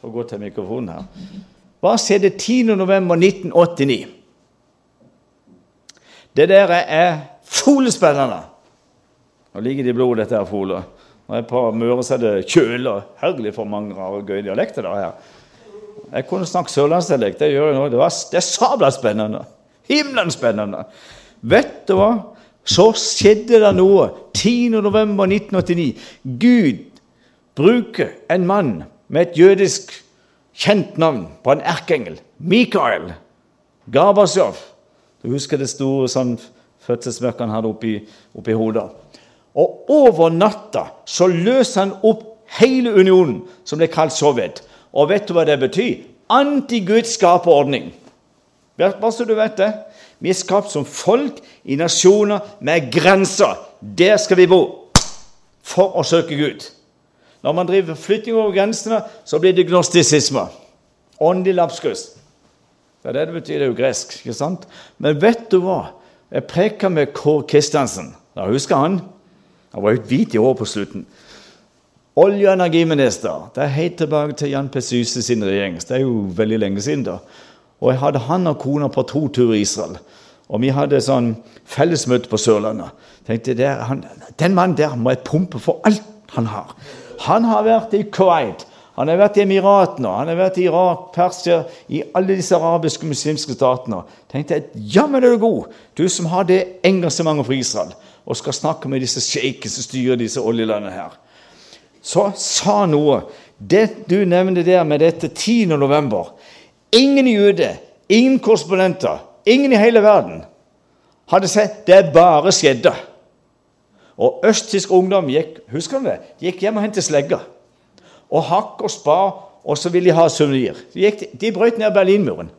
Får gå til mikrofonen her. Hva skjedde 10. november 1989? Det der er folespennende. Nå ligger det i blodet, dette her folet. Når jeg er på Møre, så er det kjøle. Herlig for mange rare gøye dialekter der her. Jeg kunne snakke sørlandsdialekt. Det gjør jeg nå. Det, var, det er sabla spennende. Himmelen spennende. Vet du hva? Så skjedde det noe 10.11.1989. Gud bruker en mann med et jødisk kjent navn på en erkeengel. Mikael Gabasjov. Du husker det store sånn fødselsmørket han hadde oppi, oppi hodet. Og over natta så løser han opp hele unionen, som ble kalt Sovjet. Og vet du hva det betyr? Anti-Guds skaperordning. Bare så du vet det. Vi er skapt som folk i nasjoner med grenser. Der skal vi bo for å søke Gud. Når man driver flytting over grensene, så blir det gnostisisme. Åndelig lapskus. Det er det det betyr. Det er jo gresk. ikke sant? Men vet du hva? Jeg preka med Kåre Kristiansen. Da husker han. Han var jo hvit i håret på slutten. Olje- og energiminister. Det er helt tilbake til Jan P. Syse sin regjering. Det er jo veldig lenge siden. da. Og jeg hadde han og kona på to turer i Israel. Og vi hadde sånn fellesmøte på Sørlandet. Tenkte, der, han, Den mannen der må jeg pumpe for alt han har. Han har vært i Kuwait, han har vært i Emiratene, han har vært i Irak, Persia, i alle disse arabiske muslimske statene. Tenkte jeg, jammen er du god, du som har det engasjementet for Israel, og skal snakke med disse sjeikene som styrer disse oljelandene her. Så sa noe. Det du nevner der med dette 10. november Ingen jude, ingen korrespondenter, ingen i hele verden hadde sett det bare skjedde. Og østtysk ungdom gikk husker du det? De gikk hjem og hentet slegger. Og hakk og spa, og så ville de ha suvenir. De, de brøt ned Berlinmuren.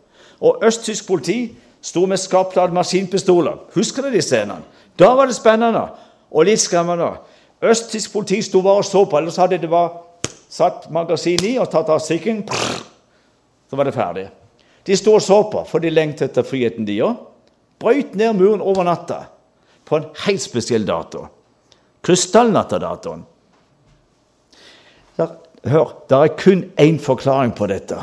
Og østtysk politi sto med skarpladde maskinpistoler. Husker du de scenene? Da var det spennende og litt skremmende. Østtysk politi sto bare og så på, ellers hadde det var, satt magasin i og tatt av sikring. Så var det ferdig. De sto og så på, for de lengtet etter friheten, de òg. Brøyt ned muren over natta på en helt spesiell dato. Krystallnattadatoen. Hør, det er kun én forklaring på dette.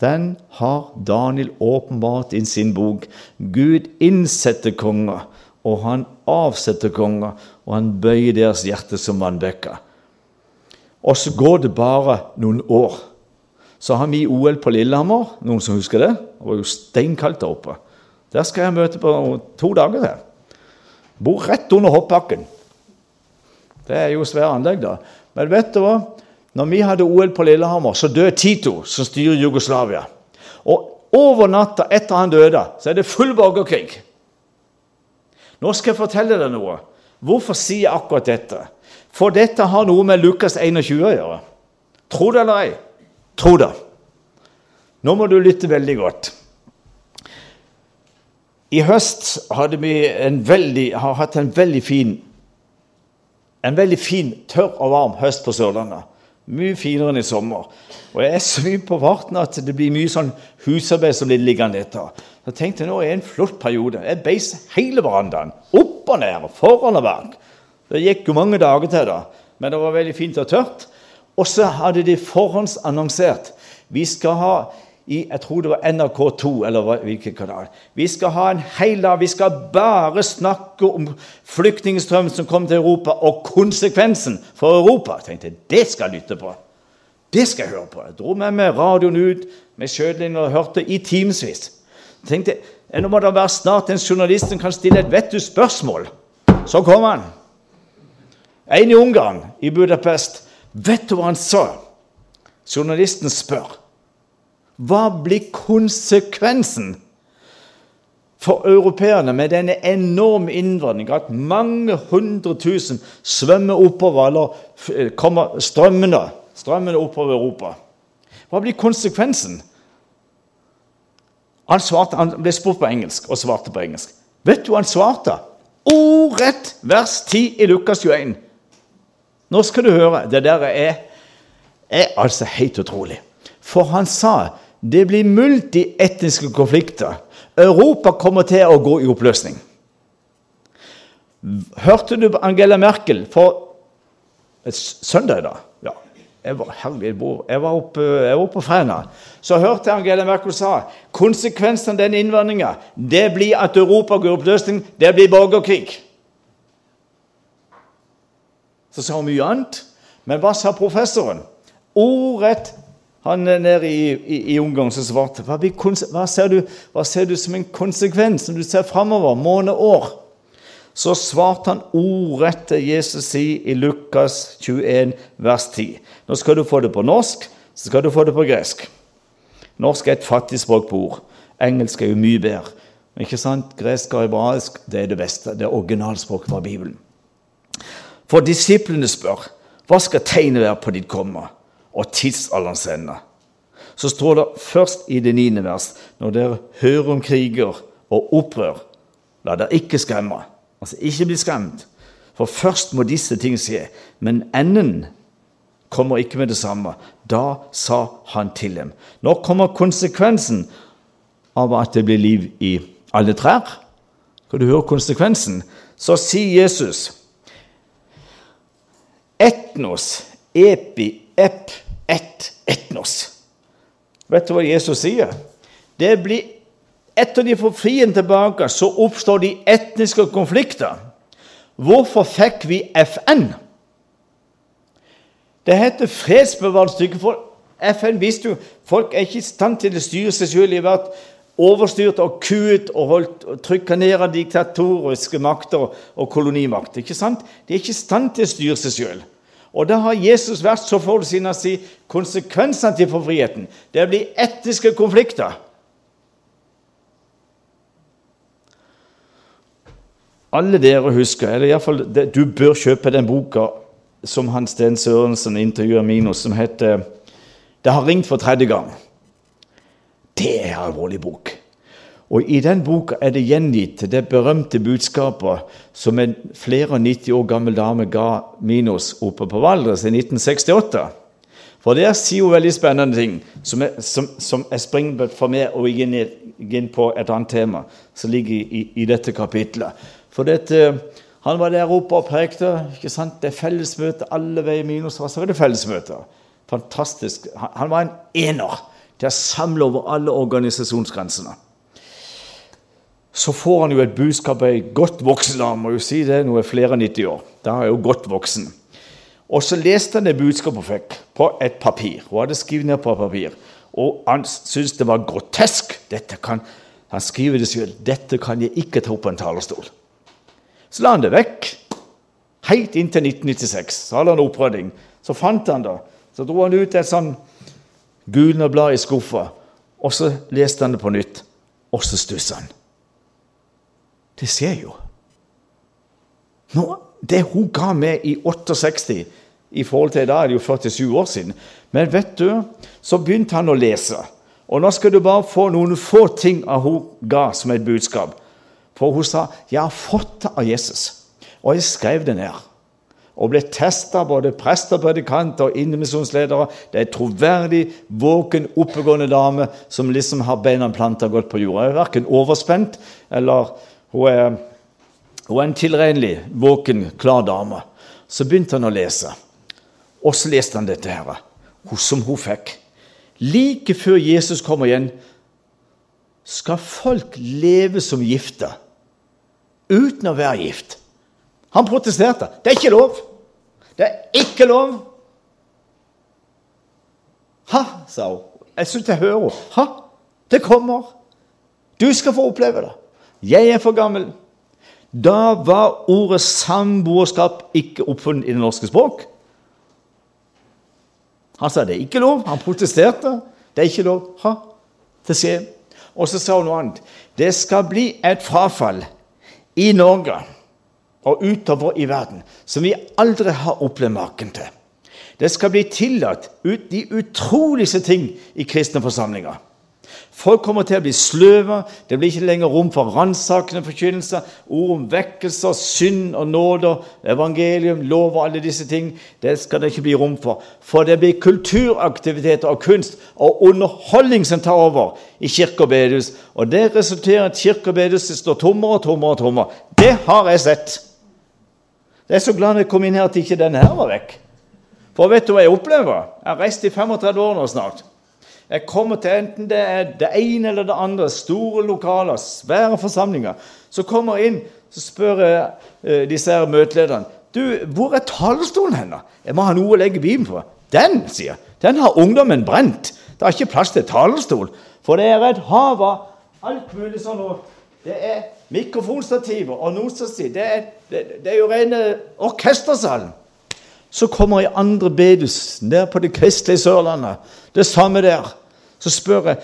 Den har Daniel åpenbart i sin bok. Gud innsetter konger, og han avsetter konger, og han bøyer deres hjerte som vannbekker. Og så går det bare noen år. Så har vi OL på Lillehammer. Noen som husker det? Det var jo steinkaldt der oppe. Der skal jeg møte på to dager der. Bor rett under hoppbakken. Det er jo svære anlegg, da. Men vet du hva? Når vi hadde OL på Lillehammer, så døde Tito, som styrer Jugoslavia. Og over natta etter han døde, så er det full borgerkrig. Nå skal jeg fortelle deg noe. Hvorfor sier jeg akkurat dette? For dette har noe med Lukas 21 å gjøre. Tro det eller ei. Tro det. Nå må du lytte veldig godt. I høst hadde vi en veldig, har hatt en veldig fin en veldig fin, tørr og varm høst på Sørlandet. Mye finere enn i sommer. Og jeg er så mye på farten at det blir mye sånn husarbeid som blir liggende etter. Så jeg tenkte nå er en flott periode. Jeg beis hele verandaen. Opp og ned, foran og bak. Det gikk jo mange dager til, da, men det var veldig fint og tørt. Og så hadde de forhåndsannonsert vi skal ha i jeg tror det var NRK2 eller hvilken kanal. Vi skal ha en hel dag, vi skal bare snakke om flyktningstrømmen som kom til Europa, og konsekvensen for Europa. Jeg tenkte det skal jeg lytte på. Det skal jeg høre på. Jeg dro med meg radioen ut med skjøtelinjen og hørte i timevis. Tenkte nå må det være snart en journalist som kan stille et vettugt spørsmål. Så kom han. En i Ungarn, i Budapest. Vet du hva han sa? Journalisten spør. Hva blir konsekvensen for europeerne med denne enorme innvandringen? At mange hundre tusen svømmer oppover, eller kommer strømmende, strømmende oppover Europa. Hva blir konsekvensen? Han, svarte, han ble spurt på engelsk og svarte på engelsk. Vet du hva han svarte? Ordrett vers 10 i Lukas 21. Nå skal du høre. Det der er, er altså helt utrolig. For han sa det blir multietniske konflikter. Europa kommer til å gå i oppløsning. Hørte du Angela Merkel for søndag? da? Jeg var, var oppe, på Fræna. Så hørte jeg Angela Merkel sa konsekvensen av den innvandringa blir at Europa går i oppløsning. Det blir borgerkrig. Så sa hun mye annet. Men hva sa professoren? Ordrett han nede i, i, i Ungarn som svarte hva, hva, ser du, hva ser du som en konsekvens når du ser framover, måned, år? Så svarte han ordrett til Jesus si i Lukas 21, vers 10. Nå skal du få det på norsk, så skal du få det på gresk. Norsk er et fattig språk på ord. Engelsk er jo mye bedre. Men ikke sant? Gresk og hebraisk det er det beste. Det er originalspråket fra Bibelen. For disiplene spør hva skal tegnet være på ditt komme? og tidsalderens ende. Så står det først i det niende vers når dere hører om kriger og opprør, la dere ikke skremme. Altså ikke bli skremt. For først må disse ting skje. Men enden kommer ikke med det samme. Da sa han til dem. Nå kommer konsekvensen av at det blir liv i alle trær. Skal du høre konsekvensen? Så sier Jesus Etnos, epi, ep, et, etnos. Vet du hva Jesus sier? Det blir Etter de får frien tilbake, så oppstår de etniske konflikter. Hvorfor fikk vi FN? Det heter fredsbevarende for FN visste jo folk er ikke i stand til å styre seg selv. De har vært overstyrt og kuet og holdt trykka ned av diktatoriske makter og kolonimakter. Ikke sant? De er ikke i stand til å styre seg sjøl. Og da har Jesus vært så forutsigende å si konsekvensene til forfriheten. Det blir etiske konflikter. Alle dere husker, eller iallfall du bør kjøpe den boka som Hans Sten Sørensen intervjuer Minos, som heter 'Det har ringt for tredje gang'. Det er en alvorlig bok. Og I den boka er det gjengitt det berømte budskapet som en flere og 90 år gammel dame ga Minos oppe på Valdres i 1968. For der sier hun veldig spennende ting som er, som, som er springbrett for meg og gå inn på et annet tema som ligger i, i dette kapitlet. For dette, han var der oppe og prekte. ikke sant? Det er fellesmøte alle veier minus. Så er det fellesmøte. Fantastisk. Han var en ener til å samle over alle organisasjonsgrensene. Så får han jo et budskap av ei godt voksen dame, må jo si det, nå er flere enn 90 år. Da er jo godt voksen. Og så leste han det budskapet hun fikk, på et papir. Hun hadde skrevet ned på et papir. Og han syntes det var grotesk. Kan, han skriver det selv. Dette kan jeg ikke ta opp på en talerstol. Så la han det vekk. Helt inntil 1996. Så hadde han opprydding. Så fant han det. Så dro han ut et sånn gulna blad i skuffa, og så leste han det på nytt. Og så stussa han. Det ser jo. Nå, det hun ga meg i 68 i forhold til i dag er det jo 47 år siden. Men vet du, så begynte han å lese. Og nå skal du bare få noen få ting av hun ga som et budskap. For hun sa 'Jeg har fått det av Jesus'. Og jeg skrev det ned. Og ble testa både prester, predikanter og indremisjonsledere. Det er en troverdig, våken, oppegående dame som liksom har beina planta godt på jorda. Hun er verken overspent eller hun er, hun er en tilregnelig, våken, klar dame. Så begynte han å lese. Og så leste han dette her, som hun fikk. Like før Jesus kommer igjen, skal folk leve som gifte uten å være gift. Han protesterte. Det er ikke lov! Det er ikke lov! Ha, sa hun. Jeg syns jeg hører henne. Ha, det kommer. Du skal få oppleve det. Jeg er for gammel. Da var ordet samboerskap ikke oppfunnet i det norske språk. Han sa det er ikke lov. Han protesterte. Det er ikke lov. Ha, det skjer. Og så sa hun noe annet. Det skal bli et frafall i Norge og utover i verden som vi aldri har opplevd maken til. Det skal bli tillatt ut de utroligste ting i kristne forsamlinger. Folk kommer til å bli sløve. Det blir ikke lenger rom for ransakende forkynnelser. Ord om vekkelser, synd og nåder, evangelium, lov og alle disse ting. Det skal det ikke bli rom for. For det blir kulturaktiviteter og kunst og underholdning som tar over i kirke og bedehus. Og det resulterer i at kirke og bedehus står tommere og tommere og tommere. Det har jeg sett. Jeg er så glad jeg kom inn her at ikke denne her var vekk. For vet du hva jeg opplever? Jeg har reist i 35 år nå snart. Jeg kommer til enten det er det ene eller det andre, store lokaler, svære forsamlinger. Så kommer jeg inn, så spør jeg uh, disse her møtelederne du, hvor er talerstolen hen? Jeg må ha noe å legge Bibelen på. Den, sier jeg. Den har ungdommen brent. Det er ikke plass til talerstol. For det er et hav av alt mulig sånn. Det er mikrofonstativer og nostativ. Det, det, det er jo rene orkestersalen. Så kommer jeg andre bedus, ned på det kristelige Sørlandet. Det samme der. Så spør jeg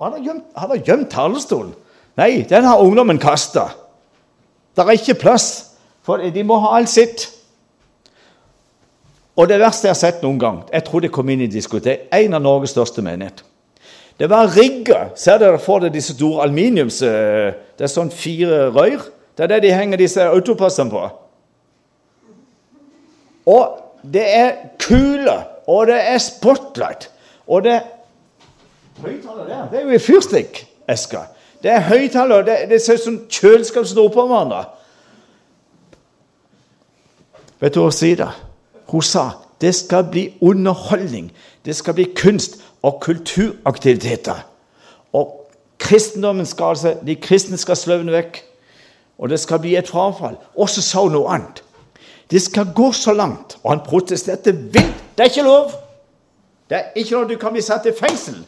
Har gjemt, gjemt, har gjemt talerstolen? Nei, den har ungdommen kasta. Det er ikke plass, for de må ha alt sitt. Og det verste jeg har sett noen gang Jeg tror det kom inn i diskotek. En av Norges største menighet. Det var rigga. Ser dere for dere disse store aluminiums... Eh, det er sånn fire røyr. Det er det de henger disse autopassene på. Og det er kuler, og det er spotlight, og det Høyttaler der, det er jo ei fyrstikkeske. Det er høyttaler, det, det ser ut som kjøleskap står på hverandre. Vet du hva hun sier da? Hun sa det skal bli underholdning, det skal bli kunst og kulturaktiviteter. Og kristendommen skal altså, de kristne skal sløvne vekk, og det skal bli et frafall. Og så sa hun noe annet. Det skal gå så langt. Og han protesterte vilt. Det er ikke lov! Det er ikke lov, Du kan bli satt i fengsel.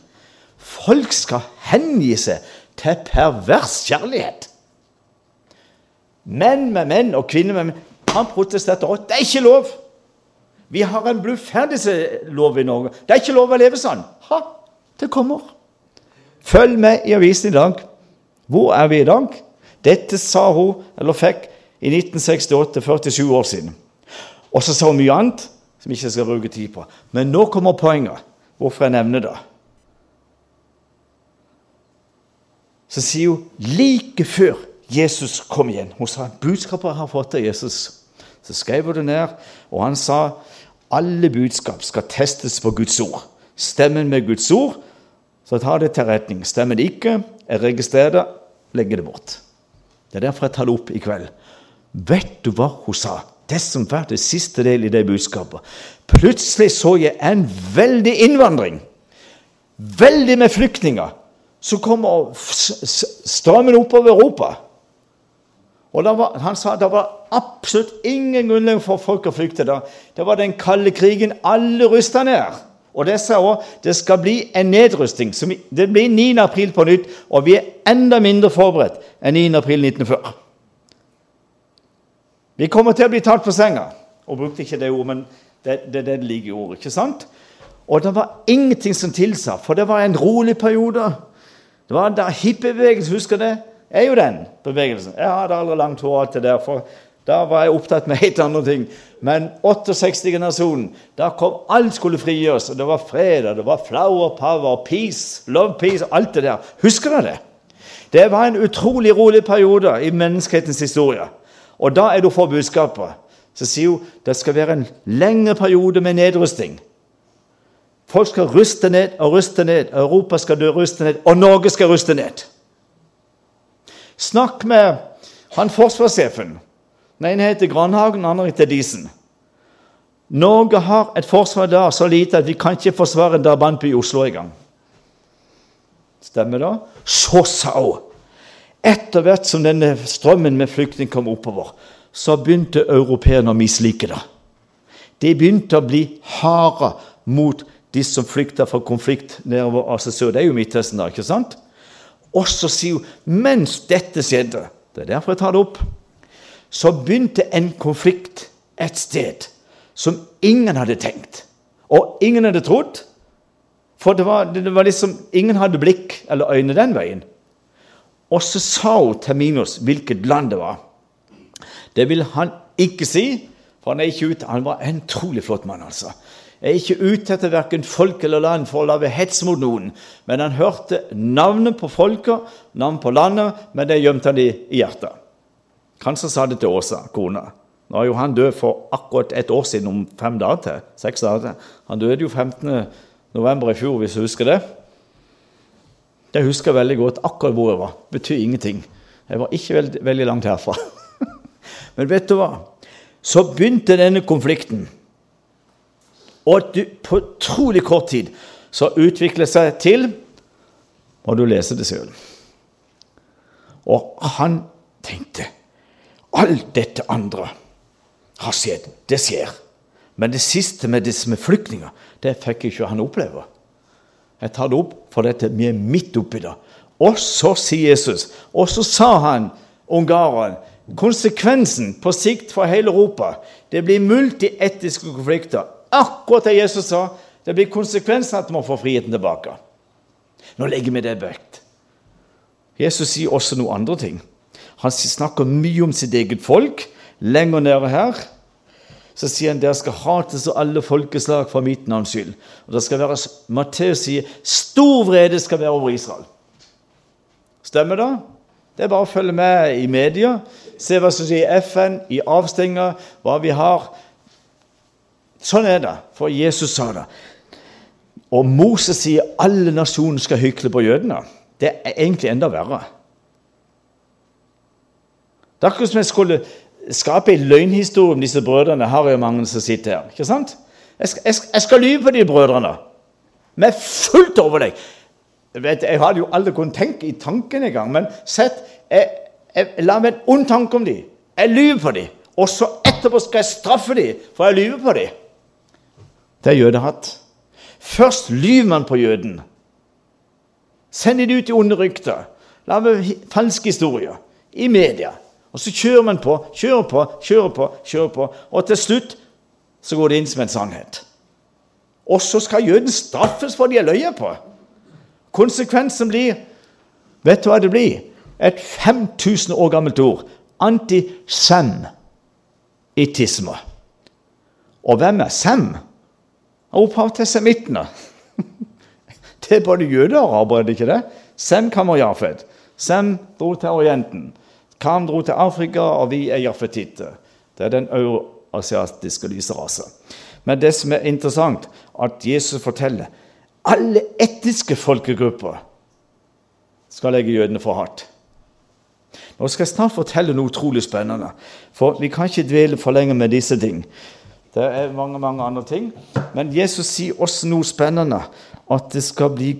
Folk skal hengi seg til pervers kjærlighet. Menn med menn og kvinner med menn. Han protesterte også. Det er ikke lov! Vi har en bluferdighetslov i Norge. Det er ikke lov å leve sånn. Ha, det kommer. Følg med i avisen i dag. Hvor er vi i dag? Dette sa hun, eller fikk, i 1968, 47 år siden. Og så sa hun mye annet som jeg ikke skal bruke tid på. Men nå kommer poenget, hvorfor jeg nevner det. Så sier hun like før Jesus kom igjen Hun sa budskapet jeg har fått av Jesus. Så skrev hun det ned, og han sa alle budskap skal testes på Guds ord. Stemmen med Guds ord, så ta det til retning. Stemmer det ikke, jeg registrerer det, legger det bort. Det er derfor jeg tar det opp i kveld. Vet du hva hun sa? Det som var det siste del i det budskapet. Plutselig så jeg en veldig innvandring. Veldig med flyktninger som kommer strømmen oppover Europa. Og var, Han sa det var absolutt ingen grunnlag for folk å flykte. da. Det var den kalde krigen. Alle rusta ned. Og det sa òg det skal bli en nedrusting. Det blir 9. april på nytt, og vi er enda mindre forberedt enn 9. april 1940. Vi kommer til å bli tatt på senga. Og brukte ikke det ordet, men det det, det ligger i ordet. ikke sant? Og det var ingenting som tilsa, for det var en rolig periode. Det var da hippiebevegelsen, husker det? er jo den bevegelsen. Jeg hadde aldri langt hår til det, for da var jeg opptatt med helt andre ting. Men 68-generasjonen, da kom alt skulle frigjøres. og Det var fredag, det var flower power, peace, love peace, alt det der. Husker dere det? Det var en utrolig rolig periode i menneskehetens historie. Og da er du for budskapet. Så sier hun det skal være en lengre periode med nedrusting. Folk skal ruste ned og ruste ned. Europa skal dø, ruste ned, og Norge skal ruste ned. Snakk med han forsvarssjefen. Den ene heter Granhagen, den andre heter Disen. Norge har et forsvar der så lite at vi kan ikke forsvare en drabantby i Oslo engang. Stemmer det? Så sa hun etter hvert som denne strømmen med flyktninger kom oppover, så begynte europeerne å mislike det. De begynte å bli harde mot de som flykta fra konflikt nedover altså sør. Det er jo Midtøsten, da, ikke sant? Og så sier hun mens dette skjedde, det er derfor jeg tar det opp, så begynte en konflikt et sted som ingen hadde tenkt, og ingen hadde trodd. For det var, det var liksom, ingen hadde blikk eller øyne den veien. Og så sa hun til Minos hvilket land det var. Det vil han ikke si, for han er ikke ute. Han var en utrolig flott mann, altså. Jeg er ikke ute etter verken folk eller land for å lage hets mot noen. Men han hørte navnet på folket, navn på landet, men det gjemte han i hjertet. Kanskje sa det til Åsa, kona. Nå er jo han død for akkurat et år siden, om fem dager til. seks dager til. Han døde jo 15. november i fjor, hvis du husker det. Det husker jeg veldig godt. Akkurat hvor jeg var. Betyr ingenting. Jeg var ikke veldig, veldig langt herfra. (laughs) Men vet du hva? Så begynte denne konflikten. Og på utrolig kort tid så utvikler seg til Må du lese det selv. Og han tenkte Alt dette andre har skjedd. Det skjer. Men det siste med disse flyktninger, det fikk ikke han oppleve. Jeg tar det opp, for dette, vi er midt oppi det. Og så sier Jesus, og så sa han ungareren Konsekvensen på sikt for hele Europa det blir multietiske konflikter Akkurat det Jesus sa. Det blir konsekvensen at man får friheten tilbake. Nå legger vi det vekt. Jesus sier også noe andre ting. Han snakker mye om sitt eget folk. Lenger nede her så sier han dere skal hates av alle folkeslag for mitt navns skyld. Og det skal være, Matteus sier stor vrede skal være over Israel. Stemmer det? Det er bare å følge med i media, se hva som skjer i FN, i avstenga, hva vi har. Sånn er det, for Jesus sa det. Og Moses sier alle nasjoner skal hykle på jødene. Det er egentlig enda verre. Det er akkurat som jeg skulle skape en løgnhistorie om disse brødrene. har jo mange som sitter her. ikke sant? Jeg skal, jeg, jeg skal lyve på de brødrene. Med fullt overlegg. Jeg, jeg hadde jo aldri kunnet tenke i tanken engang. Men sett, jeg, jeg, la meg en ond tanke om dem. Jeg lyver på dem. Og så etterpå skal jeg straffe dem for jeg lyver på dem. Det er jødehatt. Først lyver man på jøden. Sender de ut i onde rykter. Lager falske historier i media. Og så kjører man på, kjører på, kjører på, kjører på. Og til slutt så går det inn som en sannhet. Og så skal jøden straffes for de har løyet på. Konsekvensen blir Vet du hva det blir? et 5000 år gammelt ord. Antisemittisme. Og hvem er Sem? Opphav til semittene. (laughs) Det er både jøder og arabere, er ikke det? Sem, kommer og Jafet. Sem dro til Orienten. Kam dro til Afrika, og vi er jafetitter. Det er den euroasiatiske lyserase. Men det som er interessant, at Jesus forteller alle etniske folkegrupper skal legge jødene for hardt. Nå skal jeg snart fortelle noe utrolig spennende, for vi kan ikke dvele for lenge med disse ting. Det er mange mange andre ting. Men Jesus sier også noe spennende, at det skal bli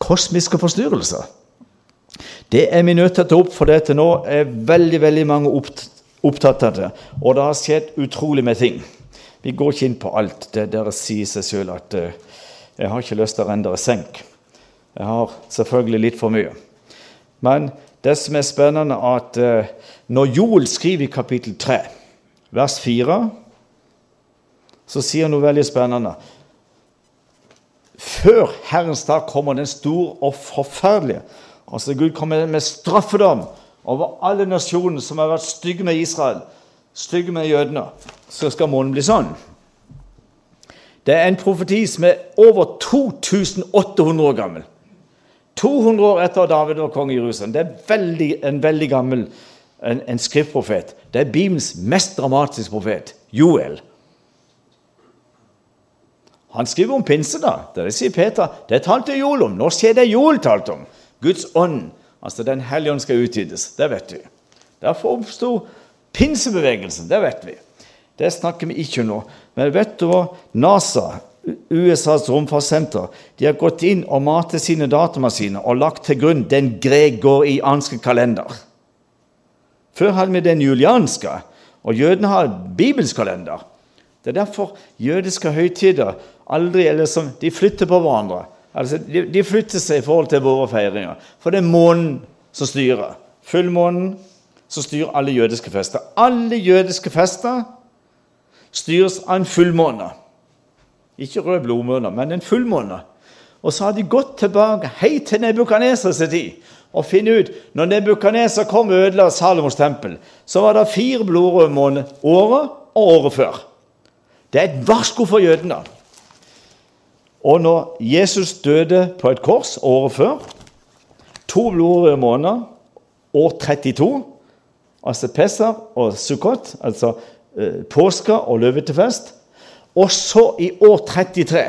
kosmiske forstyrrelser. Det er vi nødt til å ta opp, for dette nå er veldig veldig mange opptatt av det. Og det har skjedd utrolig med ting. Vi går ikke inn på alt. Det Dere sier seg sjøl at uh, jeg har ikke lyst til å renne dere senk. Jeg har selvfølgelig litt for mye. Men det som er spennende, er at uh, når Joel skriver i kapittel 3, vers 4, så sier han noe veldig spennende. Før Herrens dag kommer den store og forferdelige. Altså Gud kommer med straffedom over alle nasjonene som har vært stygge med Israel stygge med jødene, så skal månen bli sånn. Det er en profeti som er over 2800 år gammel. 200 år etter David var konge i Jerusalem. Det er veldig, en veldig gammel en, en skriftprofet. Det er Bibelens mest dramatiske profet, Joel. Han skriver om pinse, da. Det sier Peter. Det talte Joel om. Nå skjer det Joel talte om. Guds ånd, altså Den hellige ånd, skal utvides. Det vet vi. Derfor oppsto Pinsebevegelsen, det vet vi. Det snakker vi ikke nå. Men vet du hva? NASA, USAs romfartssenter, de har gått inn og matet sine datamaskiner og lagt til grunn den gregorianske kalender. Før hadde vi den julianske, og jødene har bibelsk kalender. Det er derfor jødiske høytider aldri eller som, de flytter på hverandre. Altså, de, de, flytter seg i forhold til våre feiringer. For det er månen som styrer. Fullmånen som styrer alle jødiske fester. Alle jødiske fester styres av en fullmåne. Ikke rød blodmåne, men en fullmåne. Og så har de gått tilbake helt til Nebukadnesers tid og funnet ut Når Nebukadneser kom og ødela Salomos tempel, så var det fire blodrøde måneder året og året før. Det er et varsko for jødene. Og når Jesus døde på et kors året før, to blodrøde måneder, år 32 altså Pesach og Sukkot, altså eh, påske og løvetefest. Og så i år 33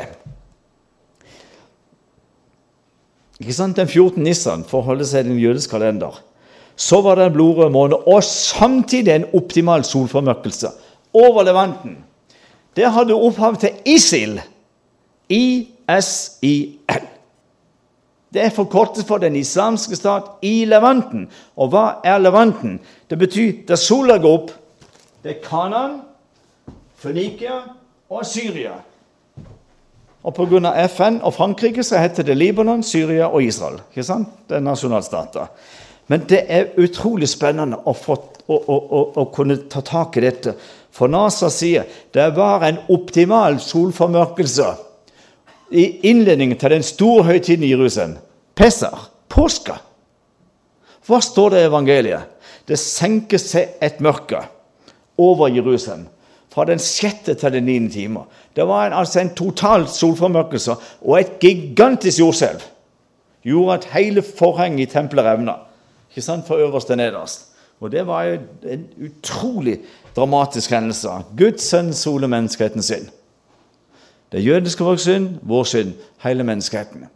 ikke sant, Den 14. Nissan, for å holde seg til den jødisk kalender. Så var det en blodrød måned, og samtidig en optimal solformørkelse over Levanten. Det hadde opphav til ISIL. ISIL. Det er forkortet for Den islamske stat i Levanten. Og hva er Levanten? Det betyr der sola går opp. Det er Kanan, Fønikia og Syria. Og pga. FN og Frankrike så heter det Libanon, Syria og Israel. Ikke sant? Det er nasjonalstater. Men det er utrolig spennende å, få, å, å, å kunne ta tak i dette. For NASA sier det var en optimal solformørkelse i innledningen til den store høytiden i Jerusalem. Pesach, påske. Hva står det i evangeliet? Det senker seg et mørke over Jerusalem fra den sjette til den niende time. Det var en, altså en total solformørkelse og et gigantisk jordskjelv. Gjorde at hele forhenget i tempelet revna. Ikke sant? Fra øverst til nederst. Og Det var jo en utrolig dramatisk hendelse. Guds sønn soler menneskeheten sin. Det jødiske folks synd, vår synd, hele menneskeheten.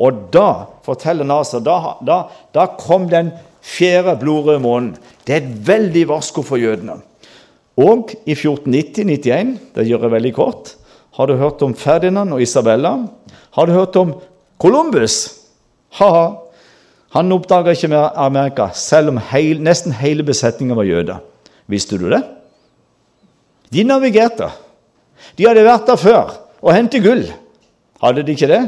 Og da, forteller Nasser, da, da, da kom den fjerde blodrøde månen. Det er et veldig varsko for jødene. Og i 1490-91, det gjør jeg veldig kort, har du hørt om Ferdinand og Isabella? Har du hørt om Columbus? Ha-ha. Han oppdaga ikke mer Amerika, selv om heil, nesten hele besetningen var jøder. Visste du det? De navigerte. De hadde vært der før og hentet gull. Hadde de ikke det?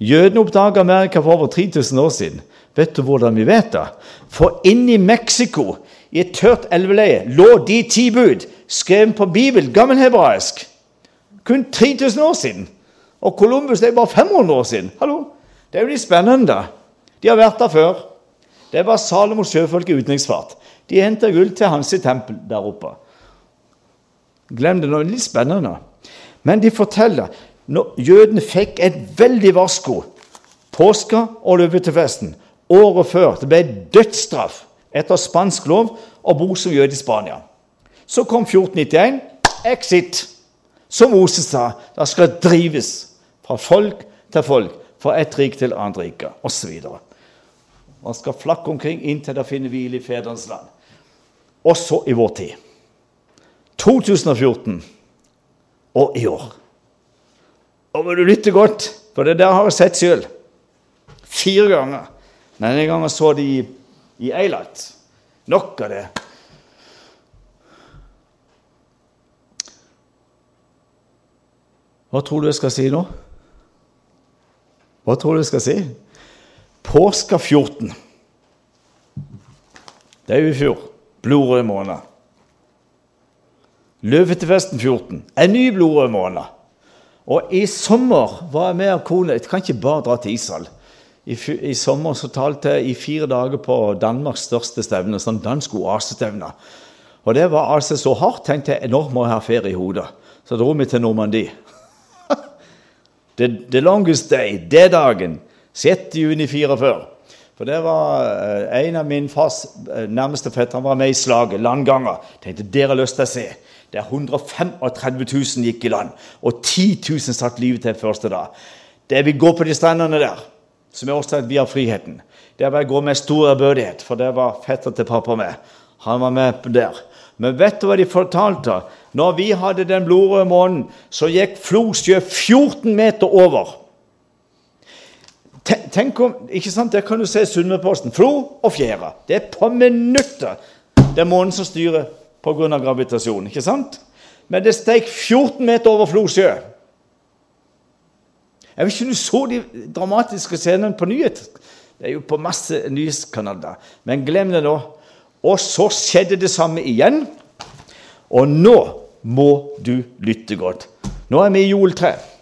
Jødene oppdaga Amerika for over 3000 år siden. Vet du hvordan vi vet det? For inni Mexico, i et tørt elveleie, lå de ti bud, skrevet på Bibelen, gammelhebraisk. Kun 3000 år siden. Og Columbus det er bare 500 år siden. Hallo? Det er jo litt spennende. De har vært der før. Det var Salomos sjøfolk i utenriksfart. De henta gull til hans tempel der oppe. Glem det nå. Litt spennende. Men de forteller når jødene fikk et veldig varsko påska og løvetefesten året før. Det ble dødsstraff etter spansk lov å bo som jøde i Spania. Så kom 1491. Exit. Som Moses sa, det skal drives fra folk til folk, fra ett rik til annet rike, osv. Man skal flakke omkring inntil det finner hvile i fedrenes land. Også i vår tid. 2014 og i år. Og må du lytte godt, for det der har jeg sett sjøl. Fire ganger. Men denne gangen så de i, Eilat. Nok av det. Hva tror du jeg skal si nå? Hva tror du jeg skal si? Påska 14. Det er jo i fjor. Blodrød måned. Løvetefesten 14. En ny blodrød måned. Og i sommer var jeg med og kone Jeg kan ikke bare dra til Israel. I, I, sommer så talte jeg i fire dager på Danmarks største stevne, sånn dansk oasestevne. Og det var altså så hardt, tenkte jeg. Nå må jeg ha ferie i hodet. Så dro vi til Normandie. (laughs) the, the, longest day, det dagen. 6. juni 44. For det var eh, en av min fars eh, nærmeste fettere var med i slaget, landganger. Tenkte dere har lyst til å se. Der 135 000 gikk i land, og 10 000 satt livet til første dag. Det vil gå på de strendene der, som er årstedet vi har friheten. Der vil jeg gå med stor ærbødighet, for det var fetter til pappa med. Han var med der. Men vet du hva de fortalte? Når vi hadde den blodrøde månen, så gikk Flosjø 14 meter over. Tenk om, ikke sant, Der kan du se Sunnmørposten. Flo og fjæra. Det er på minutter det er månen som styrer pga. gravitasjon. ikke sant? Men det steg 14 meter over Flosjø. Jeg vet ikke om du så de dramatiske scenene på nyhet. Det er jo på masse nyhetskanaler. Men glem det nå. Og så skjedde det samme igjen. Og nå må du lytte godt. Nå er vi i juletre. 3.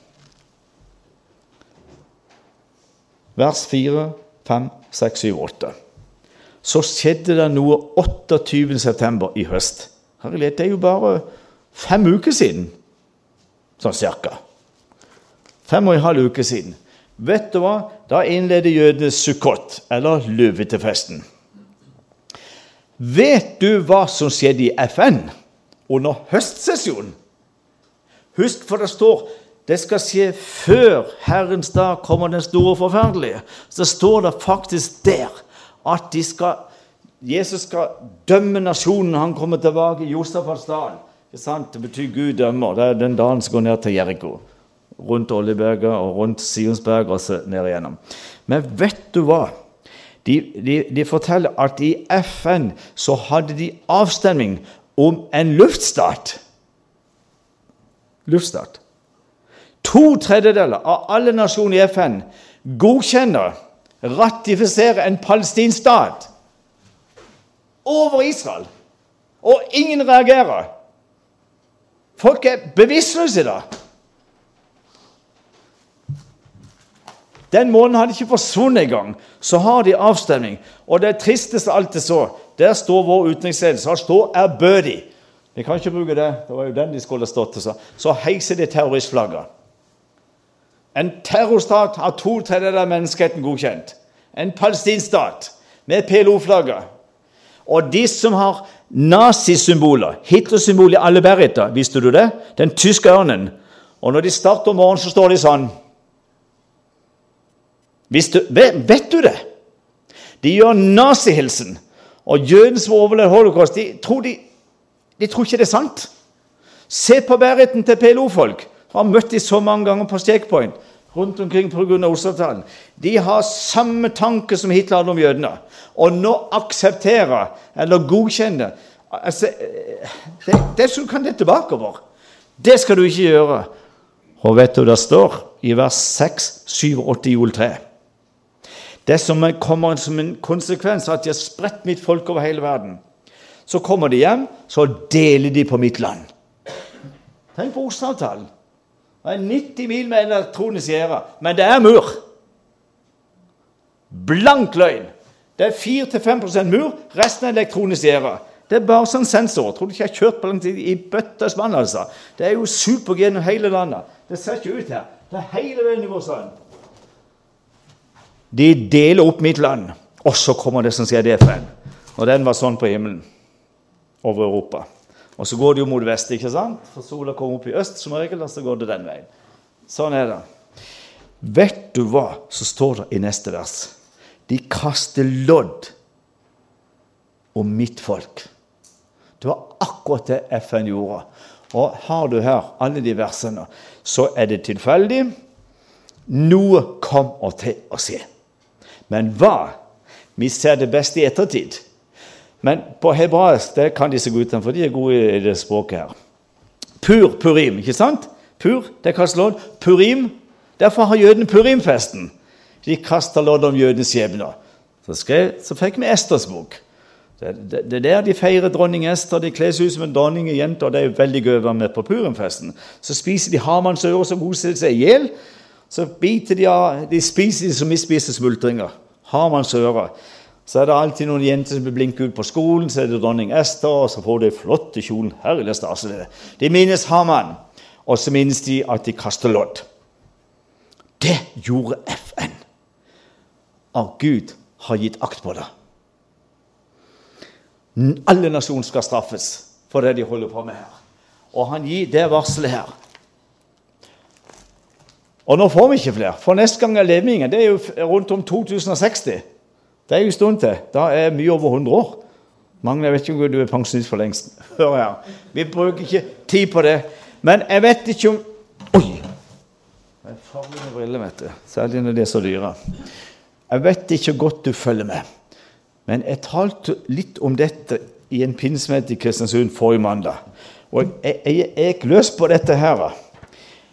Vers 4, 5, 6, 7, 8. Så skjedde det noe 28.9. i høst. Herlighet, det er jo bare fem uker siden, sånn cirka. Fem og en halv uke siden. Vet du hva? Da innleder jødene Sukkot, eller løvetefesten. Vet du hva som skjedde i FN under høstsesjonen? Husk, for det står det skal skje før Herrens dag kommer den store forferdelige. Så står det faktisk der at de skal Jesus skal dømme nasjonen. Han kommer tilbake i Josafats-dalen. Det betyr Gud dømmer. Det er den dagen som går ned til Jeriko. Rundt Oljeberget og rundt Sionsberg og så ned igjennom. Men vet du hva? De, de, de, forteller at i FN så hadde de avstemning om en luftstat. Luftstat. To tredjedeler av alle nasjoner i FN godkjenner, ratifiserer en palestinsk stat over Israel. Og ingen reagerer. Folk er bevisstløse i dag. Den måneden hadde ikke forsvunnet engang. Så har de avstemning. Og det tristeste alt er så Der står vår utenriksledelse. Han står ærbødig. Vi kan ikke bruke det. Det var jo den de skulle stått til. Så heiser de terroristflagget. En terrorstat har to tredjedeler av menneskeheten godkjent. En palestinsk stat med PLO-flagget. Og de som har nazisymboler, Hitler-symbol i alle beretter, visste du det? Den tyske ørnen. Og når de starter om morgenen, så står de sånn. Du, vet du det? De gjør nazihilsen. Og jødene som overlevde holocaust, de tror, de, de tror, ikke det er sant. Se på bærheten til PLO-folk. Har møtt de så mange ganger på Checkpoint rundt omkring pga. Oslo-avtalen. De har samme tanke som Hitler hadde om jødene. Og nå aksepterer, eller godkjenner altså, det, det som kan det bakover. Det skal du ikke gjøre. Og vet du det står i vers 6, 7 og 8 i Jol 3? Det som kommer som en konsekvens av at de har spredt mitt folk over hele verden. Så kommer de hjem, så deler de på mitt land. Tenk på Oslo-avtalen. Det er 90 mil med elektronisk gjerde, men det er mur. Blank løgn. Det er 4-5% mur, resten er elektronisk gjerde. Det er bare sånn sensor. Tror du ikke jeg har kjørt på langt i bøttes vann? altså. Det er jo super gjennom hele landet. Det ser ikke ut her. Det er hele veien i vår land. De deler opp mitt land, og så kommer det som skjer i FN. Og den var sånn på himmelen over Europa. Og så går det jo mot vest, ikke sant? For sola kommer opp i øst som regel, og så går det den veien. Sånn er det. Vet du hva som står det i neste vers? De kaster lodd om mitt folk. Det var akkurat det FN gjorde. Og har du her alle de versene, så er det tilfeldig. Noe kommer til å se. Men hva? Vi ser det beste i ettertid. Men på hebraisk det kan disse guttene, for de er gode i det språket her. Pur, purim, ikke sant? Pur, det kalles lodd. Purim. Derfor har jødene purimfesten. De kaster lodd om jødens skjebne. Så, så fikk vi Esters bok. Det, er der de feirer dronning Ester. De kler seg ut som en dronningjente, og det er veldig gøy å være med på purimfesten. Så spiser de Hamans øre som koser seg i hjel. Så biter de av De spiser de som vi spiser smultringer. Hamans øre. Så er det alltid noen jenter som blir blinket ut på skolen. Så er det dronning Ester, og så får de flotte kjolen. Herlig stas. De minnes Haman, og så minnes de at de kaster lodd. Det gjorde FN. Og Gud har gitt akt på det. Alle nasjoner skal straffes for det de holder på med her. Og han gir det varselet her. Og nå får vi ikke flere, for neste gang er levningen det er jo rundt om 2060. Det er jo en stund til. Da er mye over 100 år. Magne, jeg vet ikke om du er pensjonist for lengst. (laughs) Hør her. Vi bruker ikke tid på det. Men jeg vet ikke om Oi! Det er farlig med briller, vet du. Særlig når de er så dyre. Jeg vet ikke godt du følger med. Men jeg talte litt om dette i en pinsemøte i Kristiansund forrige mandag. Og jeg, jeg, jeg gikk løs på dette her.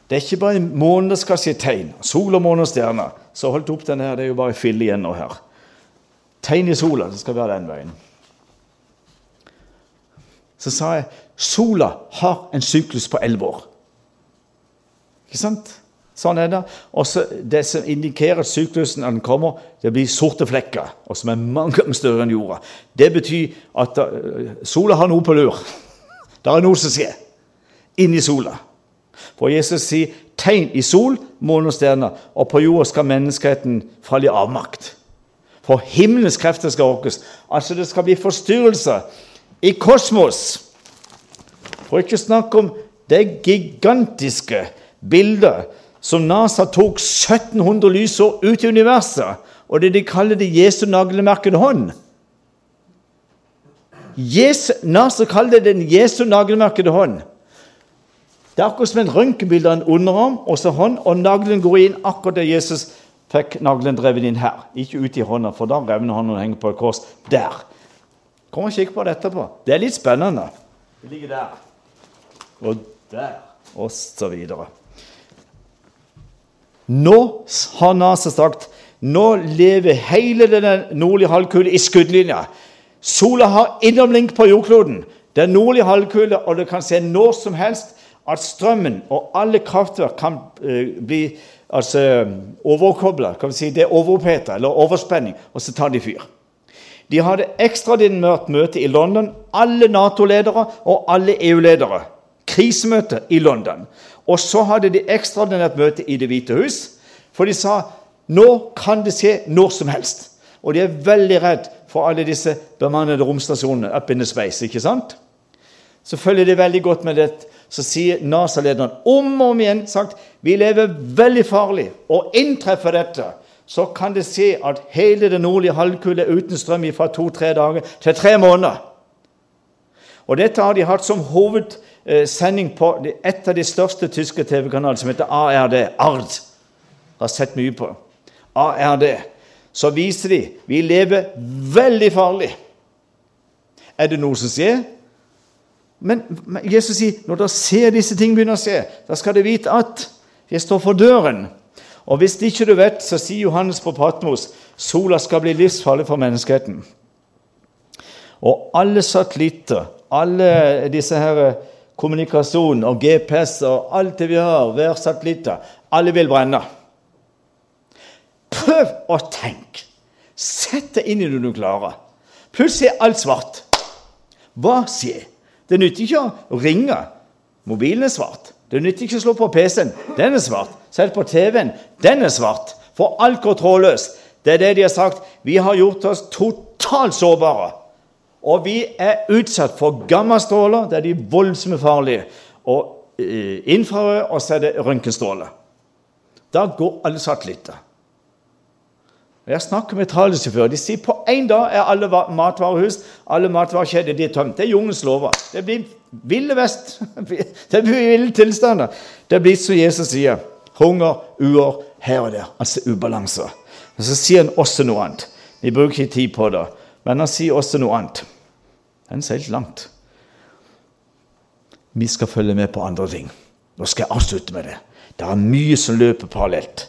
Det er ikke bare en måned skal si tegn. Sol og måne og stjerner. Så holdt opp den her, det er jo bare fille igjen nå her. Tegn i sola, det skal være den veien. Så sa jeg sola har en syklus på elleve år. Ikke sant? Sånn er det. Og Det som indikerer syklusen når den kommer, det blir sorte flekker, og som er mange ganger større enn jorda. Det betyr at eh, sola har noe på lur. (laughs) Det er noe som skjer inni sola. For Jesus sier 'tegn i sol, måne og stjerner', og på jorda skal menneskeheten falle i avmakt. For himmelens krefter skal rokkes. Altså det skal bli forstyrrelser i kosmos. For ikke snakke om det gigantiske bildet som NASA tok 1700 lysår ut i universet, og det de kaller det Jesu naglemerkede hånd. Jesu, NASA kaller det den Jesu naglemerkede hånd. Det er akkurat som en røntgenbilde av en underarm og så hånd, og naglen går inn akkurat der Jesus fikk naglen drevet inn her. Ikke ut i hånda, for da revner han og henger på et kors. Der. Kom og kikk på det etterpå. Det er litt spennende. Det ligger der. Og der. Og så videre. Nå har NASA sagt nå lever hele den nordlige halvkule i skuddlinja. Sola har innomlink på jordkloden. Den nordlige halvkule, og det kan se når som helst at strømmen og alle kraftverk kan uh, bli altså overkobla. Kan vi si det er overoppheta eller overspenning, og så tar de fyr. De hadde ekstraordinært møte i London, alle Nato-ledere og alle EU-ledere. Krisemøte i London. Og så hadde de ekstraordinært møte i Det hvite hus, for de sa nå kan det skje når som helst. Og de er veldig redd for alle disse bemannede romstasjonene up in the space. ikke sant? Så følger de veldig godt med det så sier NASA-lederen om og om igjen sagt, vi lever veldig farlig. Og inntreffer dette, så kan det se at hele den nordlige halvkule er uten strøm fra to-tre dager til tre måneder. Og Dette har de hatt som hovedsending på et av de største tyske TV-kanalene, som heter ARD. ARD. Har sett mye på. ARD. Så viser de vi lever veldig farlig. Er det noe som skjer? Men Jesus sier når dere ser disse ting begynne å skje, da skal dere vite at jeg står for døren. Og hvis ikke du vet, så sier Johannes på Patmos sola skal bli livsfarlig for menneskeheten. Og alle satellitter, alle disse her kommunikasjon og GPS og alt det vi har, hver satellitter, alle vil brenne. Prøv å tenke Sett deg inn i det du klarer. Plutselig er alt svart. Hva skjer? Det nytter ikke å ringe. Mobilen er svart. Det nytter ikke å slå på PC-en. Den er svart. Selv på TV-en. Den er svart. For alt går trådløst. Det er det de har sagt. Vi har gjort oss totalt sårbare. Og vi er utsatt for gammastråler. Det er de voldsomme farlige. Og eh, infrarød, og så er det røntgenstråler. Da går alle satellitter. Jeg snakker med trallsjåfører. De sier på én dag er alle matvarehus alle matvarekjeder de er tømt. Det er jungelens lover. Det blir ville vest. (laughs) Det blir ville tilstander. Det blir som Jesus sier. Hunger, uår, her og der. Altså ubalanse. Men så sier han også noe annet. Vi bruker ikke tid på det, men han sier også noe annet. Den sier litt langt. Vi skal følge med på andre ting. Nå skal jeg avslutte med det. Det er mye som løper parallelt.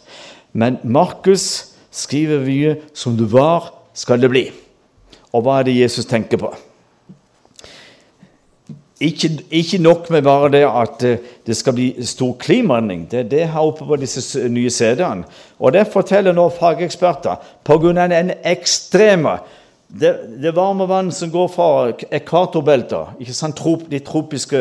Men Markus skriver vi som du var, skal det bli. Og hva er det Jesus tenker på? Ikke, ikke nok med bare det at eh, det skal bli stor klimaendring. Det, er det her oppe på disse nye CD-ene. Og det forteller nå fageksperter pga. den ekstreme det, det, varme vann som går fra ekvatorbeltet, ikke sant, trop, de tropiske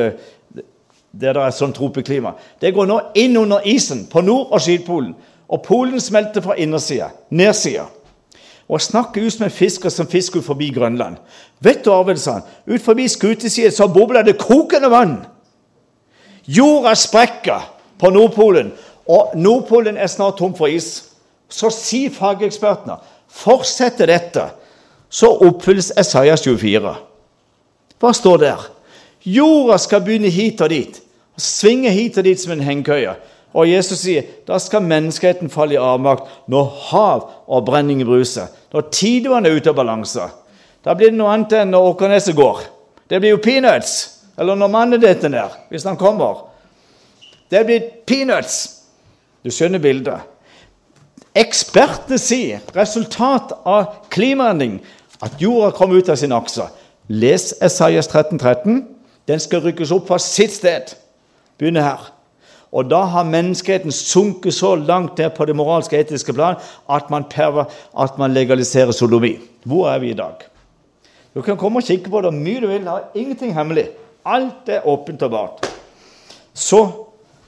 der det er sånn tropeklima. Det går nå inn under isen på Nord- og Sydpolen. Og Polen smelter fra innersida, nedsida. Og jeg snakker ut som en fisker som fisker ut forbi Grønland. Vet du, Arvid, sa han, ut forbi skutesida så bobler det kokende vann. Jorda sprekker på Nordpolen, og Nordpolen er snart tom for is. Så sier fagekspertene fortsetter dette, så oppfylles Esaias 24. Hva står der? Jorda skal begynne hit og dit. Svinge hit og dit som en hengekøye. Og Jesus sier da skal menneskeheten falle i avmakt når hav og brenning bruser. Når tidevannet er ute av balanse. Da blir det noe annet enn når Åkerneset går. Det blir jo peanuts. Eller når mannen detter ned, hvis han kommer. Det blir peanuts. Du skjønner bildet. Ekspertene sier resultat av klimaendring at jorda kommer ut av sin akse. Les Esaias 13, 13. Den skal rykkes opp fra sitt sted. Begynner her. Og da har menneskeheten sunket så langt ned på det moralske etiske plan at man, at man legaliserer sodomi. Hvor er vi i dag? Du kan komme og kikke på det mye du vil. Det er ingenting hemmelig. Alt er åpent og bart. Så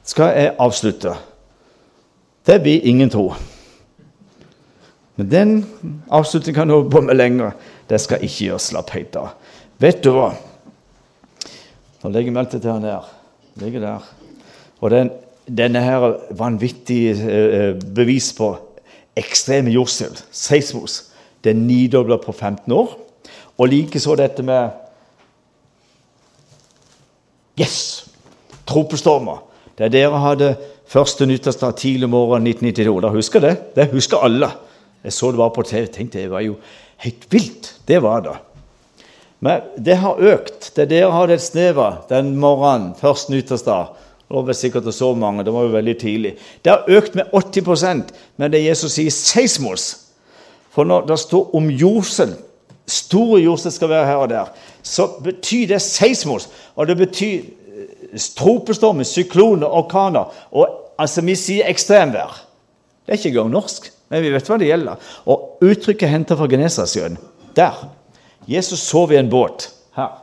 skal jeg avslutte. Det blir ingen tro. Men den avslutningen kan du holde på med lenger. Det skal ikke gjøres. slapp helt av. Vet du hva? Nå legger jeg meldte til han der. Ligger der. Og den, denne her vanvittige eh, bevis på ekstreme jordskjelv, seismos, den nidobla på 15 år. Og likeså dette med Yes! Tropestormer. Det er dere hadde første nyttårsdag tidlig morgen 1992. Da husker det? Det husker alle. Jeg så det var på TV. tenkte Det var jo helt vilt. Det var det. Men det har økt. Det dere hadde et snev av den morgenen, første nyttårsdag. Var sikkert så mange, det var jo veldig tidlig. Det har økt med 80% men det Jesus sier seismos. For når det står om jordsel, store jordsel skal være her og der, så betyr det seismos. Og det betyr eh, tropestormer, sykloner, orkaner. Og altså, vi sier ekstremvær. Det er ikke engang norsk, men vi vet hva det gjelder. Og uttrykket henter fra Genesasjøen. Der. Jesus sov i en båt her.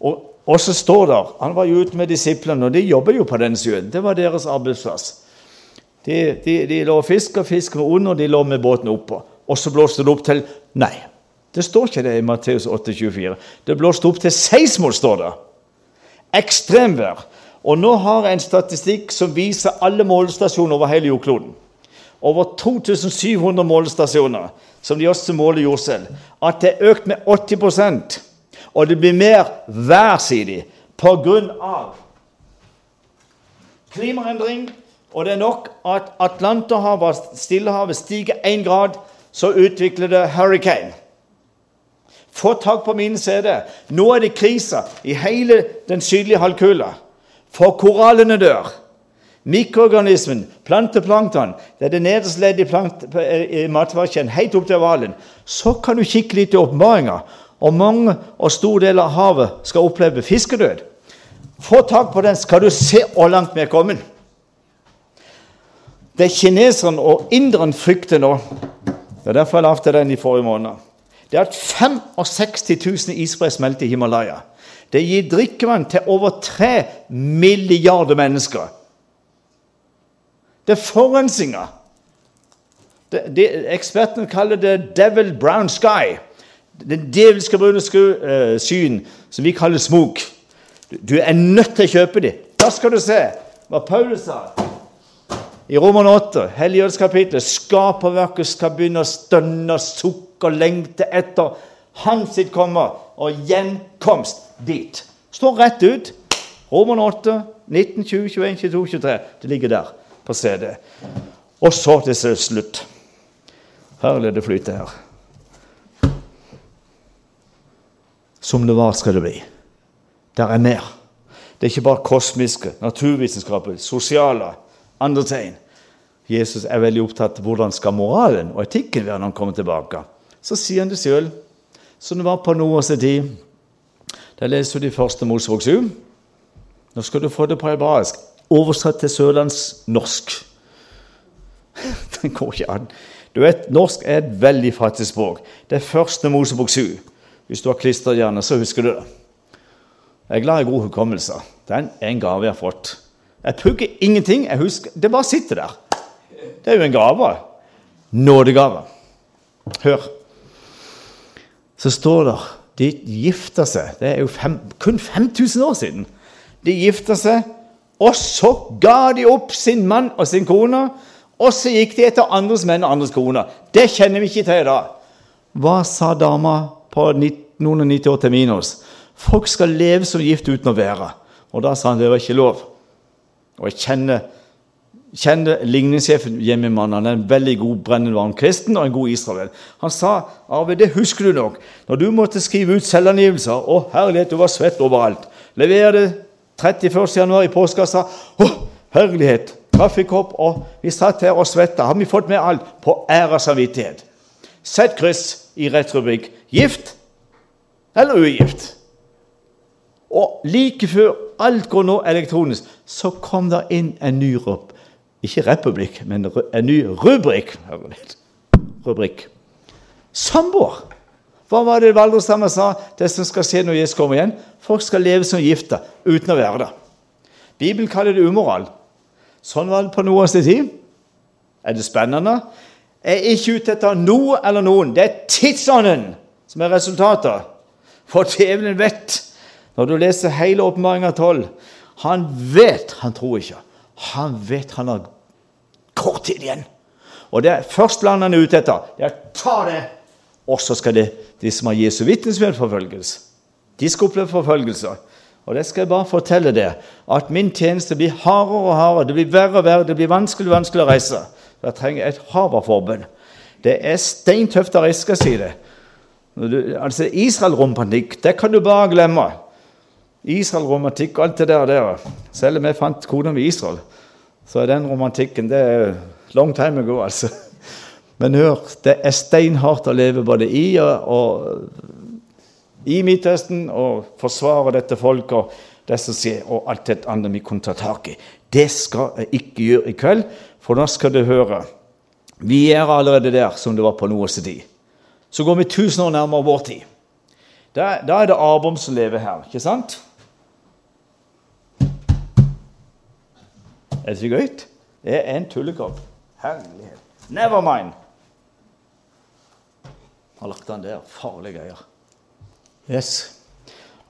Og, og, så står det Han var jo ute med disiplene, og de jobber jo på den sjøen. Det var deres arbeidsplass. De, de, de lå og fiska, fisken var under, de lå med båten oppå. Og så blåste det opp til Nei, det står ikke det i Matteus 8,24. Det blåste opp til seismol, står det. Ekstremvær. Og nå har jeg en statistikk som viser alle målestasjoner over hele jordkloden. Over 2700 målestasjoner som de også måler jordselv. at det er økt med 80 Og det blir mer værsidig pga. klimaendring. Og det er nok at Atlanterhavet Stillehavet stiger én grad, så utvikler det hurricane. Få tak på min CD. Nå er det krise i hele den sydlige halvkula. For korallene dør. Mikroorganismen, planteplankton, det er det nederste leddet i, i matvarekjeden, helt opp til hvalen. Så kan du kikke litt i åpenbaringa. Og mange og store deler av havet skal oppleve fiskedød. Få tak på den, skal du se hvor langt vi er kommet. Det kineserne og inderen frykter nå, Det er derfor jeg lagde den i forrige måned. Det er at 65 000 isbre smelter i Himalaya. Det gir drikkevann til over 3 milliarder mennesker. Det er forurensninga. Ekspertene kaller det 'devil brown sky'. Den djevelske brune uh, skyen som vi kaller smok. Du er nødt til å kjøpe dem. Da skal du se hva Paulus sa i Roman 8, Helligåndskapitlet. Skaperverket skal begynne å stønne, sukke og lengte etter hans sitt kommer og gjenkomst dit. Står rett ut. Roman 8, 19, 20, 21, 22, 23. Det ligger der på CD. Og så til slutt. Herlig det flyter her. Som det var, skal det bli. Der er mer. Det er ikke bare kosmiske, naturvitenskaper, sosiale, andre tegn. Jesus er veldig opptatt av hvordan skal moralen og etikken være når han kommer tilbake. Så sier han det sjøl, som det var på Noas tid. Da leser du de første Mosebok 7. Nå skal du få det på hebraisk, oversatt til sørlandsnorsk. (laughs) Det går ikke an. Du vet, Norsk er et veldig fattig språk. Det er første Mosebok 7. Hvis du har klisterhjerne, så husker du det. Jeg er glad i god hukommelse. Den er en gave jeg har fått. Jeg pugger ingenting. jeg husker, Det bare sitter der. Det er jo en gave. Nådegave. Hør. Så står det de gifta seg. Det er jo fem, kun 5000 år siden. De gifta seg, og så ga de opp sin mann og sin kone. Og så gikk de etter andres menn og andres koner. Det kjenner vi ikke til i dag. Hva sa dama på noen og 90 år til minus. Folk skal leve som gift uten å være. Og da sa han det var ikke lov. Og jeg kjenner, kjenner ligningssjefen hjemme i mannen. Han er en veldig god brennende varm kristen og en god israel. Han sa Arve, det husker du nok. Når du måtte skrive ut selvangivelser Å, herlighet, du var svett overalt. Levere det 31.1. i postkassa. Å, herlighet! Trafikkopp, og vi satt her og svetta. Har vi fått med alt? På ære og samvittighet. Sett kryss i rett rubrikk. Gift eller ugift? Og like før alt går nå elektronisk, så kom det inn en ny rub. Ikke republikk, men en ny rubrikk. rubrikk. Samboer. Hva var det Valdresdammen sa? Det som skal skje når Jesus kommer igjen? Folk skal leve som gifte uten å være det. Bibelen kaller det umoral. Sånn var det på Noas tid. Er det spennende? Jeg er ikke ute etter noe eller noen. Det er tidsånden som er resultatet. For djevelen vet når du leser hele åpenbaringa 12 Han vet Han tror ikke. Han vet han har kort tid igjen. Og det er først land han er ute etter. Er ta det! Og så skal det, de som har Jesu vitnesbyrd, forfølges. De skal oppleve forfølgelser. Og det skal jeg bare fortelle det, at min tjeneste blir hardere og hardere. Det blir verre og verre. Det blir vanskelig og vanskelig å reise. Jeg trenger et hav av forbund. Det er steintøft å reise, skal jeg si det. Altså, Israel-romantikk, det kan du bare glemme. Israel-romantikk og alt det der, der. Selv om jeg fant kona mi i Israel, så er den romantikken det er long time ago, altså. Men hør, det er steinhardt å leve både i og, og i Midtøsten og forsvare dette folket og det som skjer, og alt det andre vi kunne ta tak i. Det skal jeg ikke gjøre i kveld, for nå skal du høre. Vi er allerede der som det var på Noas tid. Så går vi tusen år nærmere vår tid. Da, da er det Abom som lever her, ikke sant? Er det ikke gøy? Det er en tullekopp. Herlighet. Never mind. Har lagt den der. Farlige greier. Yes.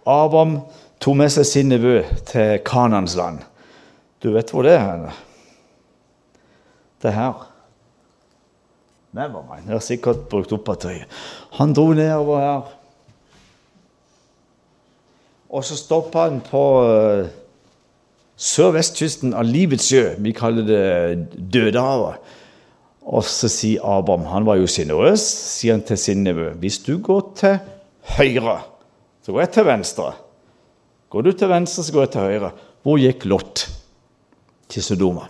Abraham tok med seg sin nevø til Kanans land. Du vet hvor det er? henne? Det er her. Never mind. Jeg har sikkert brukt opp batteriet. Han dro nedover her. Og så stoppa han på uh, sørvestkysten av livets sjø. Vi kaller det Dødehavet. Og så sier Abraham, han var jo sjenerøs, sier han til sin nevø Hvis du går til høyre, så går jeg til venstre. Går du til venstre, så går jeg til høyre. Hvor gikk Lot? Til Sodoma.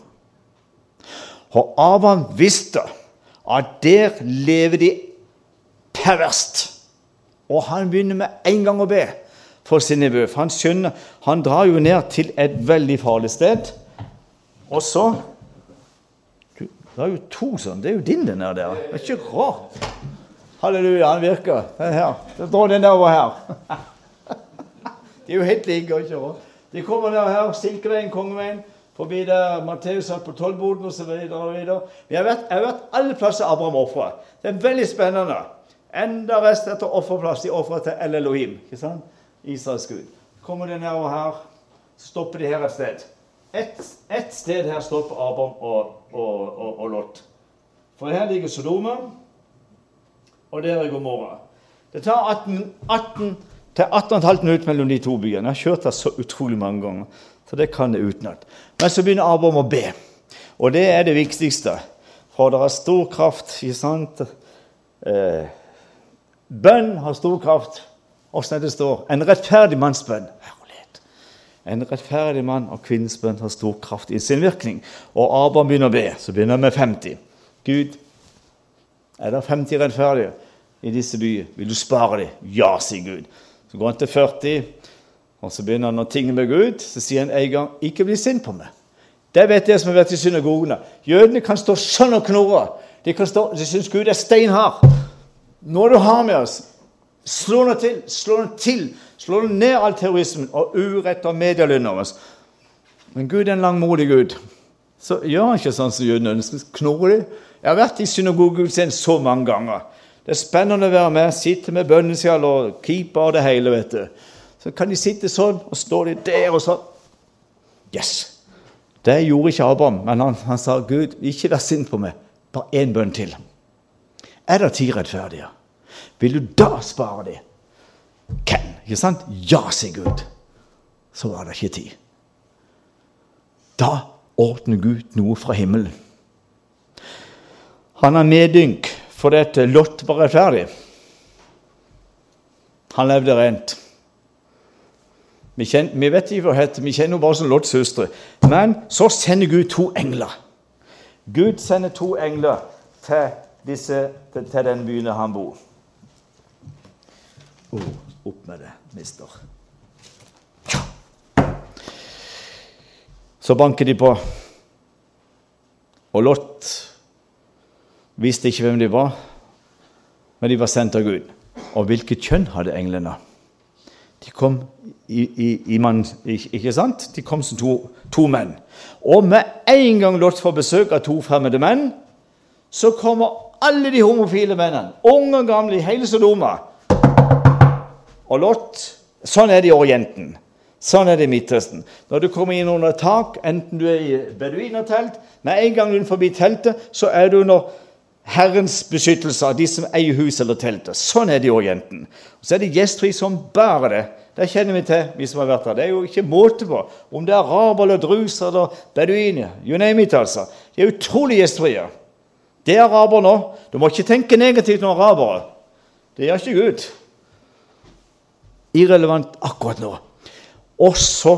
Og Abraham visste at der lever de perverst. Og han begynner med en gang å be for sin nevø. For han skjønner Han drar jo ned til et veldig farlig sted. Og så Det er jo to sånn. Det er jo din, den der. der. Det er ikke rart. Halleluja, han virker. Den her. Dra den der over her. (laughs) De er jo helt like. ikke rart. De kommer ned her, Silkeveien, Kongeveien, forbi der Matteus satt på tollboden osv. Jeg har vært alle plasser Abraham ofra. Det er veldig spennende. Enda rest etter offerplass. De ofra til El Elohim, ikke sant? Israels Gud. Kommer de nedover her, stopper de her et sted. Ett et sted her stopper Abraham og, og, og, og Lot. For her ligger Sodoma, og der er Gomorra. Det tar 18, 18 til 18,5 minutter mellom de to byene. Jeg har kjørt der så utrolig mange ganger. Så det kan jeg utenat. Men så begynner Abraham å be. Og det er det viktigste. For det er stor kraft. ikke sant? Eh, bønn har stor kraft. Åssen det står? En rettferdig manns bønn. En rettferdig mann og kvinnes bønn har stor kraft i sin virkning. Og Abraham begynner å be. Så begynner han med 50. Gud, er det 50 rettferdige i disse byer? Vil du spare dem? Ja, sier Gud. Så går han til 40, og så begynner han å tinge med Gud. Så sier han en gang 'Ikke bli sint på meg'. Det vet jeg som har vært i synagogene. Jødene kan stå sånn og knurre. De, stå, de syns Gud er steinhard. Når du har med oss, slå nå til. Slå nå til. Slå ned all terrorismen og urett og medielynn over oss. Men Gud er en langmodig Gud. Så gjør han ikke sånn som jødene ønsker. Knurrer de? Jeg har vært i synagogegudstjeneste så mange ganger. Det er spennende å være med, sitte med bønneskjall og keeper og det hele. vet du. Så kan de sitte sånn, og står de der og sånn. Yes! Det gjorde ikke Abraham, men han, han sa, 'Gud, ikke vær sint på meg. Bare én bønn til.' Er det ti rettferdige? Vil du da spare dem? Hvem? Ikke sant? Ja, sier Gud. Så var det ikke tid. Da åpner Gud noe fra himmelen. Han har medynk fordi Lot var rettferdig. Han levde rent. Vi, kjenner, vi vet ikke hva hun heter, vi kjenner henne bare som Lots søstre. Men så sender Gud to engler. Gud sender to engler til, disse, til, til den byen han bor. Oh, opp med det, mister. Så banker de på. Og Lot visste ikke hvem de var, men de var sendt av Gud. Og hvilket kjønn hadde englene? De kom i, i, ikke sant? De kom som to, to, menn. Og med en gang Lot får besøk av to fremmede menn, så kommer alle de homofile mennene, unge og gamle, hele Sodoma. Og Lot Sånn er det i Orienten. Sånn er det i Midtøsten. Når du kommer inn under tak, enten du er i beduinertelt Med en gang du er forbi teltet, så er du under Herrens beskyttelse av de som eier hus eller teltet. Sånn er det i Orienten. Så er det gjestfri som bare det. Det kjenner vi til, vi som har vært der. Det er jo ikke måte på om det er araber eller druser eller beduiner. You name it, altså. De er utrolig gjestfrie. Det er araber nå. Du må ikke tenke negativt om arabere. Det gjør ikke Gud. Irrelevant akkurat nå. Og så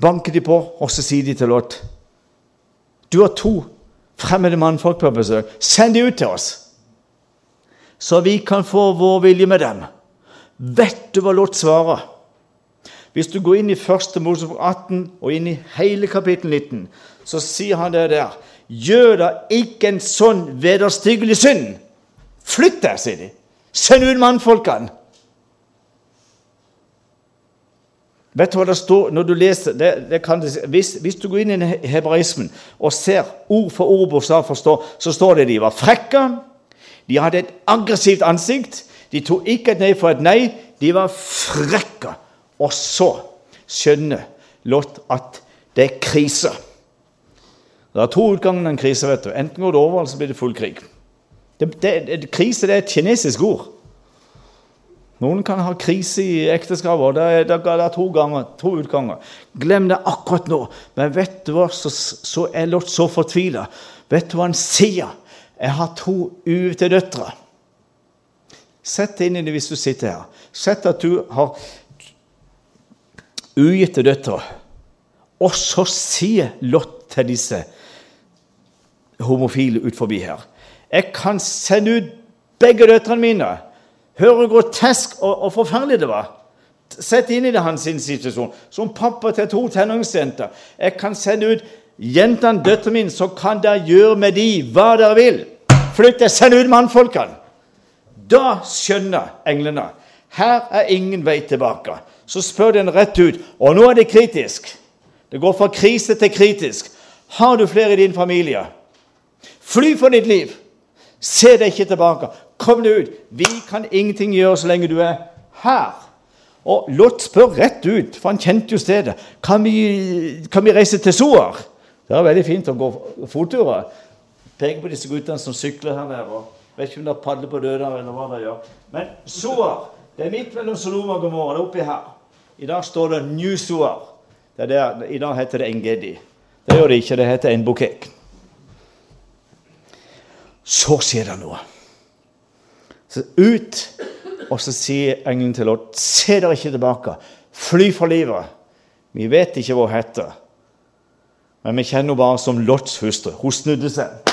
banker de på, og så sier de til Lot Du har to fremmede mannfolk på besøk. Send de ut til oss, så vi kan få vår vilje med dem. Vet du hva Lot svarer? Hvis du går inn i 1. Mosebok 18 og inn i hele kapittel 19, så sier han det der. Gjør da ikke en sånn vederstyggelig synd. Flytt deg, sier de. Send ut mannfolkene. Vet du hva det står når du leser det, det det, hvis, hvis, du går inn i hebraismen og ser ord for ord bokstav forstå, så står det de var frekke, de hadde et aggressivt ansikt, de tok ikke et nei for et nei, de var frekke. Og så skjønner Lot at det er krise. Det er to utganger av en krise. vet du. Enten går det over, eller så blir det full krig. Det, det, krise det er et kinesisk ord. Noen kan ha krise i ekteskapet. Det er, det er to, ganger, to utganger. Glem det akkurat nå. Men vet du hva, så, så er Lot så fortvila. Vet du hva han sier? Jeg har to uete døtre. Sett deg inn i det hvis du sitter her. Sett at du har ugitte døtre. Og så sier Lot til disse homofile ut forbi her Jeg kan sende ut begge døtrene mine. Hør hvor grotesk og, og, forferdelig det var. Sett inn i det hans situasjon. Som pappa til to tenåringsjenter. Jeg kan sende ut Jentene, døtrene mine, så kan dere gjøre med de hva dere vil. Flytt deg, send ut mannfolkene. Da skjønner englene her er ingen vei tilbake. Så spør den rett ut. Og nå er det kritisk. Det går fra krise til kritisk. Har du flere i din familie? Fly for ditt liv. Se deg ikke tilbake. Kom deg ut. Vi kan ingenting gjøre så lenge du er her. Og Lot spør rett ut, for han kjente jo stedet. Kan vi, kan vi reise til Soar? Det er veldig fint å gå fotturer. Peke på disse guttene som sykler her nede. Vet ikke om de padler på døder eller hva de gjør. Men Soar det er midt mellom Soloma og Gomorra. Det er oppi her. I dag står det New Soar. I dag heter det Engedi. Det gjør det ikke. Det heter Enbukek. Så skjer det noe. Så ut, og så sier engelen til Lot, se dere ikke tilbake. Fly for livet. Vi vet ikke hva hun heter, men vi kjenner henne bare som Lots hustru. Hun snudde seg.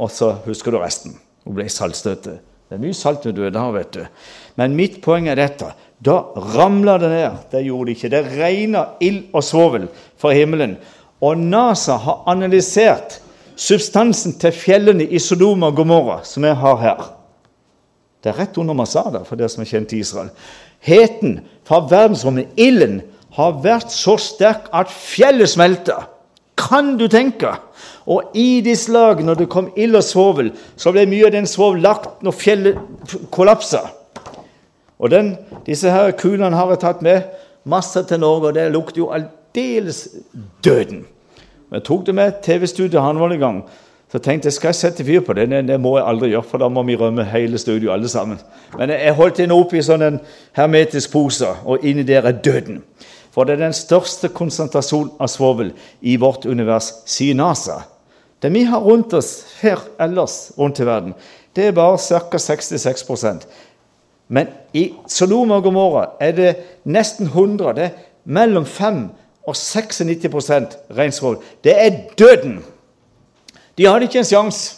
Og så husker du resten. Hun ble saltstøtte. Det er mye salt med Dødehavet, vet du. Men mitt poeng er dette. Da ramla det ned. Det gjorde det ikke. Det regna ild og svovel fra himmelen. Og NASA har analysert substansen til fjellene i Sodoma og Gomorra, som jeg har her. Det er rett under Masada, for det som er kjent i Israel. Heten fra verdensrommet, ilden, har vært så sterk at fjellet smelter. Kan du tenke? Og i disse lagene, når det kom ild og svovel, så ble mye av den svovel lagt når fjellet kollapsa. Og den, disse her kulene har jeg tatt med masse til Norge, og det lukter jo aldeles døden. Jeg tok det med TV-studiet Hanvold en gang. Så tenkte jeg skal jeg sette fyr på det. det. Det må jeg aldri gjøre, for da må vi rømme hele studioet alle sammen. Men jeg holdt den oppi sånn en hermetisk pose, og inni der er døden. For det er den største konsentrasjonen av svovel i vårt univers, sier NASA. Det vi har rundt oss her ellers rundt i verden, det er bare ca. 66% Men i Soloma og Gomorra er det nesten 100. Det er mellom 5 og 96% rent. Det er døden! De hadde ikke en sjanse.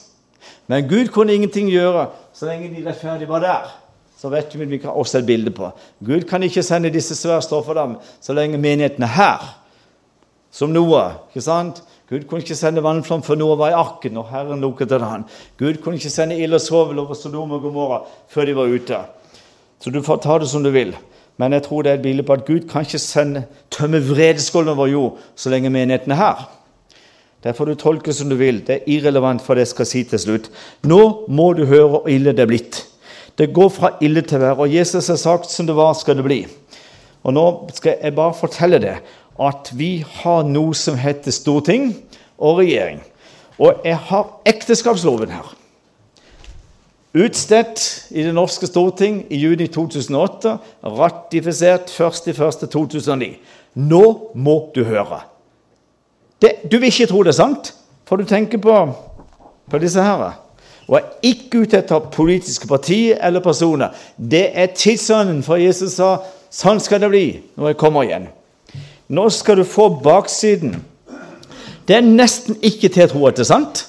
Men Gud kunne ingenting gjøre så lenge de rettferdige var der så vet vi vi har også et bilde på. Gud kan ikke sende disse svære dem så lenge menigheten er her, som Noah. ikke sant? Gud kunne ikke sende vannflom før Noah var i arken, og Herren lukket den han. Gud kunne ikke sende ild og svovel over Sodom og Gomorra før de var ute. Så du får ta det som du vil. Men jeg tror det er et bilde på at Gud kan ikke sende, tømme vredeskålen over jord så lenge menigheten er her. Der får du tolke som du vil. Det er irrelevant for det jeg skal si til slutt. Nå må du høre hvor ille det er blitt. Det går fra ille til verre. Og Jesus har sagt som det var, skal det bli. Og nå skal jeg bare fortelle det, at vi har noe som heter storting og regjering. Og jeg har ekteskapsloven her. Utstedt i det norske storting i juni 2008, ratifisert 1.1.2009. Nå må du høre. Det, du vil ikke tro det er sant, for du tenker på, på disse her og er ikke ute etter politiske partier eller personer. Det er tidsånden, for Jesus sa sånn skal det bli når jeg kommer igjen. Nå skal du få baksiden. Det er nesten ikke til å tro at det er sant.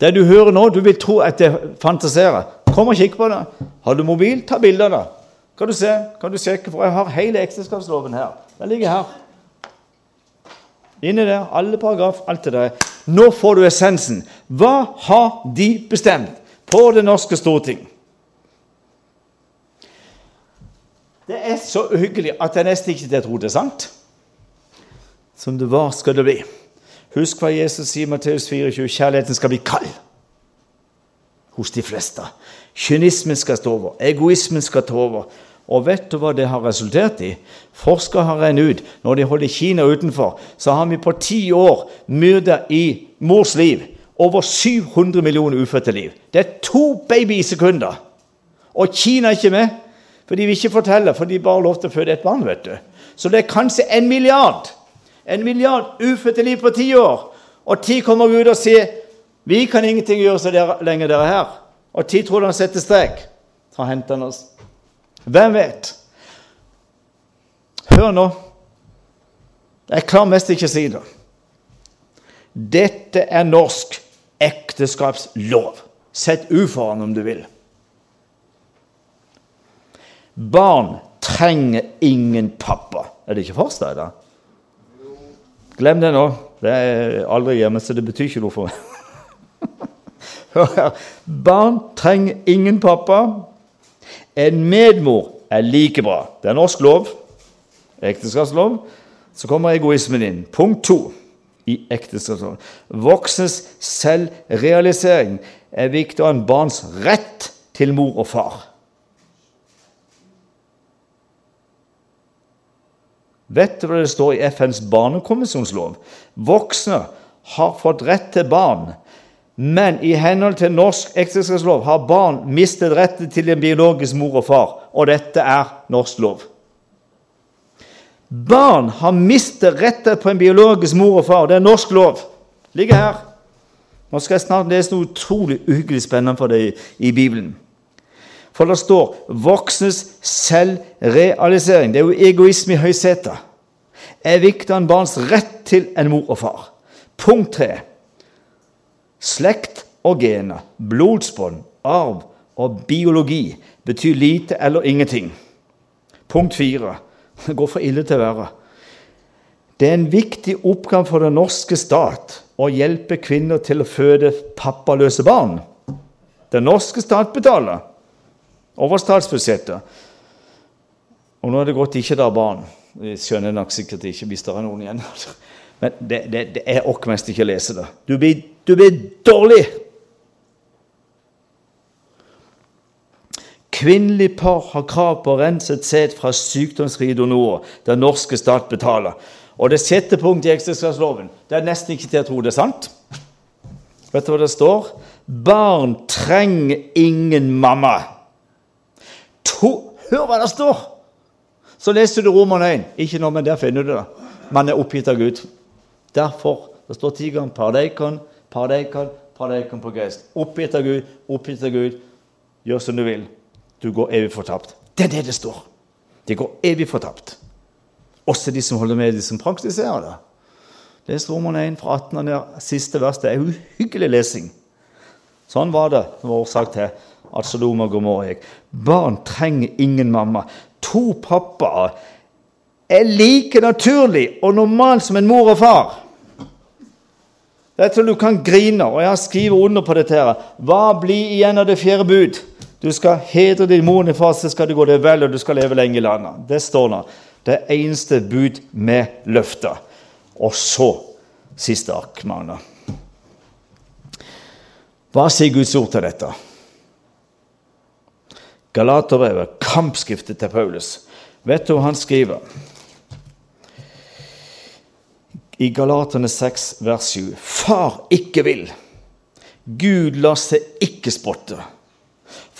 Det du hører nå, du vil tro at det fantaserer. Kom og kikk på det. Har du mobil, ta bilder det. Kan du se, kan du sjekke, for jeg har hele ekteskapsloven her. Den ligger her. Inni der, alle paragraf, alt det der. Nå får du essensen. Hva har de bestemt på Det norske storting? Det er så uhyggelig at jeg nesten ikke til å tro det er sant. Som det var, skal det bli. Husk hva Jesus sier i Matteus 24. Kjærligheten skal bli kald hos de fleste. Kynismen skal stå over. Egoismen skal ta over. Og vet du hva det har resultert i? Forskere har regnet ut når de holder Kina utenfor, så har vi på ti år myrda i mors liv over 700 millioner ufødte liv. Det er to babysekunder. Og Kina er ikke med, for de vil ikke fortelle, for de bare lov til å føde et barn. vet du. Så det er kanskje en milliard en milliard ufødte liv på ti år. Og ti kommer Gud og sier vi kan ingenting gjøre så lenge dere er her. Og ti tror han setter strek. Så henter han oss. Hvem vet? Hør nå. Jeg klarer mest ikke å si det. Dette er norsk ekteskapslov. Sett U for om du vil. Barn trenger ingen pappa. Er det ikke forstått? Glem det nå. Det er aldri hjemme, så det betyr ikke noe for meg. (laughs) Barn trenger ingen pappa. En medmor er like bra. Det er norsk lov. Ekteskapslov. Så kommer egoismen inn. Punkt to i ekteskapsloven. Voksnes selvrealisering er viktigere enn barns rett til mor og far. Vet du hva det står i FNs barnekonvensjonslov? Voksne har fått rett til barn, men i henhold til norsk ekteskapslov har barn mistet retten til en biologisk mor og far, og dette er norsk lov. Barn har mistet retten på en biologisk mor og far. Det er norsk lov. Ligger her. Nå skal jeg snart lese noe utrolig uhyggelig spennende for deg i Bibelen. For det står 'voksnes selvrealisering'. Det er jo egoisme i høysetet. Er viktigere enn barns rett til en mor og far. Punkt tre. Slekt og gener, blodsbånd, arv og biologi betyr lite eller ingenting. Punkt fire. Det går fra ille til verre. Det er en viktig oppgave for den norske stat å hjelpe kvinner til å føde pappaløse barn. Den norske stat betaler over statsbudsjettet. Og nå er det godt ikke det er barn. Jeg skjønner nok sikkert ikke hvis det er noen igjen. (laughs) Men det, det, det er ork mest ikke å lese det. Du blir, du blir dårlig! Kvinnelig par har krav på renset sæd fra sykdomsfrie donorer. Den norske stat betaler. Og det sjette punktet i ekteskapsloven det er nesten ikke til å tro det er sant. Vet du hva det står? Barn trenger ingen mamma to Hør hva det står! Så leser du Roman 1. Ikke nå, men der finner du det. Man er oppgitt av Gud. Derfor. Det står ti ganger paradeikon, paradeikon, paradeikon på geist. Oppgitt av Gud, oppgitt av Gud. Gjør som du vil. Du går evig fortapt. Det er det det står. De går evig fortapt. Også de som holder med, de som praktiserer det. Les Roman 1 fra 18 og ned, siste vers. Det er uhyggelig lesing. Sånn var det, som var årsak til at Sodom og Gomorra gikk. Barn trenger ingen mamma. To pappaer er like naturlig og normalt som en mor og far. Det er til du kan grine, og jeg har skrevet under på dette. her. Hva blir igjen av det fjerde bud? Du skal hedre din mor og far, så skal det gå deg vel, og du skal leve lenge i landet. Det står nå. Det eneste bud med løfter. Og så siste ark, Magna. Hva sier Guds ord til dette? Galaterbrevet, kampskriftet til Paulus. Vet du hva han skriver? I Galaterne 6, vers 7. Far ikke vil. Gud lar seg ikke spotte.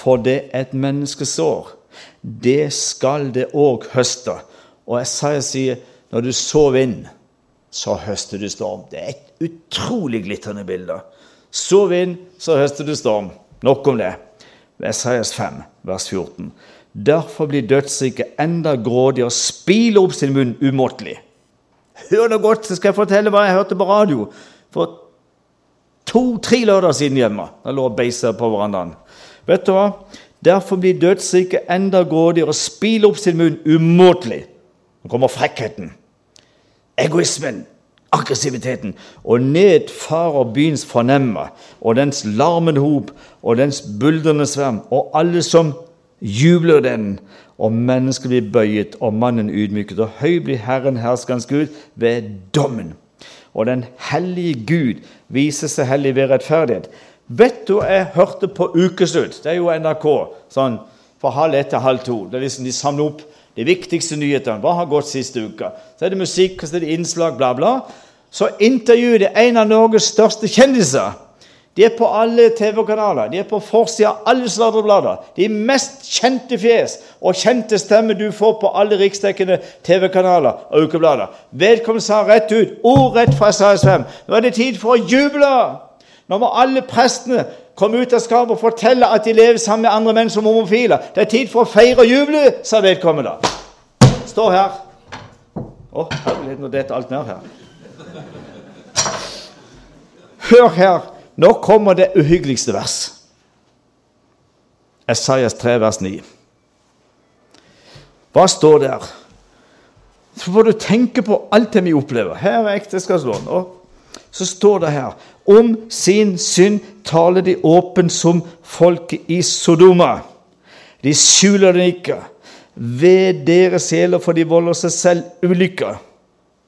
For det et menneske sår, det skal det òg høste. Og Esaias sier når du sår vind, så høster du storm. Det er et utrolig glitrende bilde. Så vind, så høster du storm. Nok om det. Esaias 5, vers 14. Derfor blir dødsriket enda grådigere og spiler opp sin munn umåtelig. Hør nå godt, så skal jeg fortelle hva jeg hørte på radio for to-tre lørdager siden hjemme. Da lå og beisa på verandaen. Vet du hva? Derfor blir dødsriket enda grådigere og spiler opp sin munn umåtelig. Nå kommer frekkheten, egoismen, aggressiviteten, og ned farer byens fornemme og dens larmende hop og dens buldrende sverm, og alle som jubler den. Og mennesket blir bøyet, og mannen ydmyket, og høy blir Herren herskerens Gud ved dommen. Og den hellige Gud viser seg hellig ved rettferdighet. Vet du, jeg hørte på Ukeslutt, det er jo NRK, sånn fra halv ett til halv to. Det er liksom De samler opp de viktigste nyhetene. Hva har gått siste uka? Så er det musikk, så er det innslag, bla, bla. Så intervjuer de en av Norges største kjendiser. De er på alle TV-kanaler, de er på forsida av alle sladreblader. De mest kjente fjes og kjente stemmer du får på alle riksdekkende TV-kanaler og ukeblader. Vedkommende sa rett ut, ordrett fra SAS 5, nå er det tid for å juble! Nå må alle prestene komme ut av skapet og fortelle at de lever sammen med andre menn som homofile. Det er tid for å feire og juble, sa vedkommende. Stå her. Å, herlighet, nå detter alt ned her. Hør her. Nå kommer det uhyggeligste vers. Esaias 3, vers 9. Hva står der? Så får du tenke på alt det vi opplever. Her er ekteskapsloven. Og så står det her om sin synd taler de åpent som folket i Sodoma. De skjuler den ikke. Ved deres sjeler, for de volder seg selv ulykker.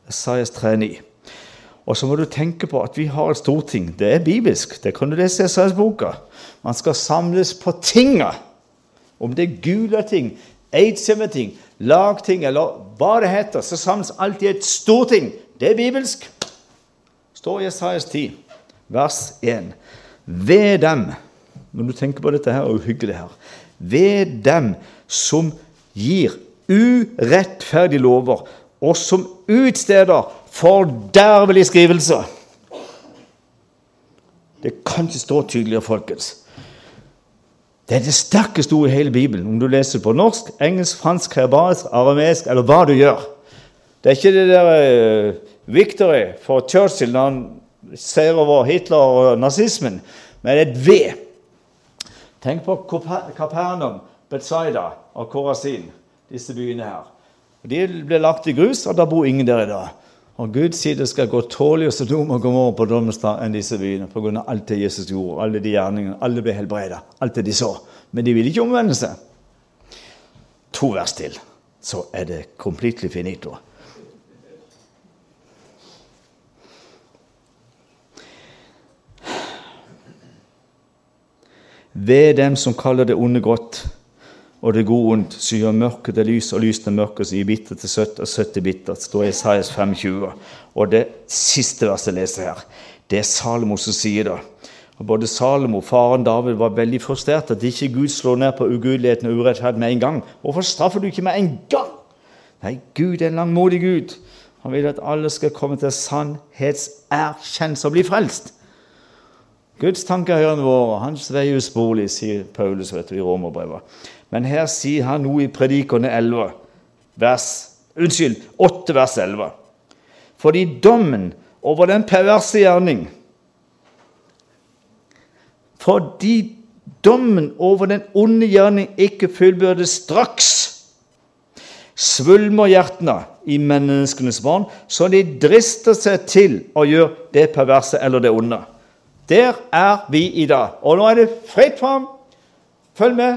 Esaias 3,9. Og så må du tenke på at vi har et storting. Det er bibelsk. Det kan du lese i Esaias-boka. Man skal samles på tinga. Om det er gule ting, Eidshjemmeting, lagting eller hva det heter, så samles alltid et storting. Det er bibelsk. Står i Esaias 10, vers 1. Ved dem Når du tenker på dette her, og uhyggelig her Ved dem som gir urettferdige lover, og som utsteder fordervelig skrivelser. Det kan ikke stå tydeligere, folkens. Det er det sterkeste ordet i hele Bibelen, om du leser på norsk, engelsk, fransk, herbarisk, arameisk eller hva du gjør. Det er ikke det der uh, victory for Churchill når han ser over Hitler og nazismen, med et V. Tenk på Kapernaum, Betzaida og Korasin, disse byene her. De ble lagt i grus, og da bor ingen der i dag. Og Gud sier det skal gå tålig og Sodom og Gomorra på Dommestad enn disse byene pga. alt det Jesus gjorde, alle de gjerningene. Alle ble helbreda, alt det de så. Men de ville ikke omvende seg. To vers til, så er det completely finito. Ved dem som kaller det onde godt og det gode ondt, som gjør mørket til lys og lys til mørket, så gir bitter til søtt og søtt til bittert, står i Isaias 25. Og det siste verset jeg leser her, det er Salomo som sier det. Og Både Salomo og faren David var veldig frustrert at ikke Gud slår ned på ugudeligheten og urettferd med en gang. Hvorfor straffer du ikke med en gang? Nei, Gud er en langmodig Gud. Han vil at alle skal komme til sannhetserkjennelse og bli frelst. Guds tanker er enn våre, hans vei usporlig, sier Paulus vet du, i Romerbrevet. Men her sier han noe i Predikerne 11, vers, unnskyld, 8 vers 11. Fordi dommen over den perverse gjerning Fordi dommen over den onde gjerning ikke fullbyrdes straks, svulmer hjertene i menneskenes barn, så de drister seg til å gjøre det perverse eller det onde. Der er vi i dag. Og nå er det fritt fram. Følg med.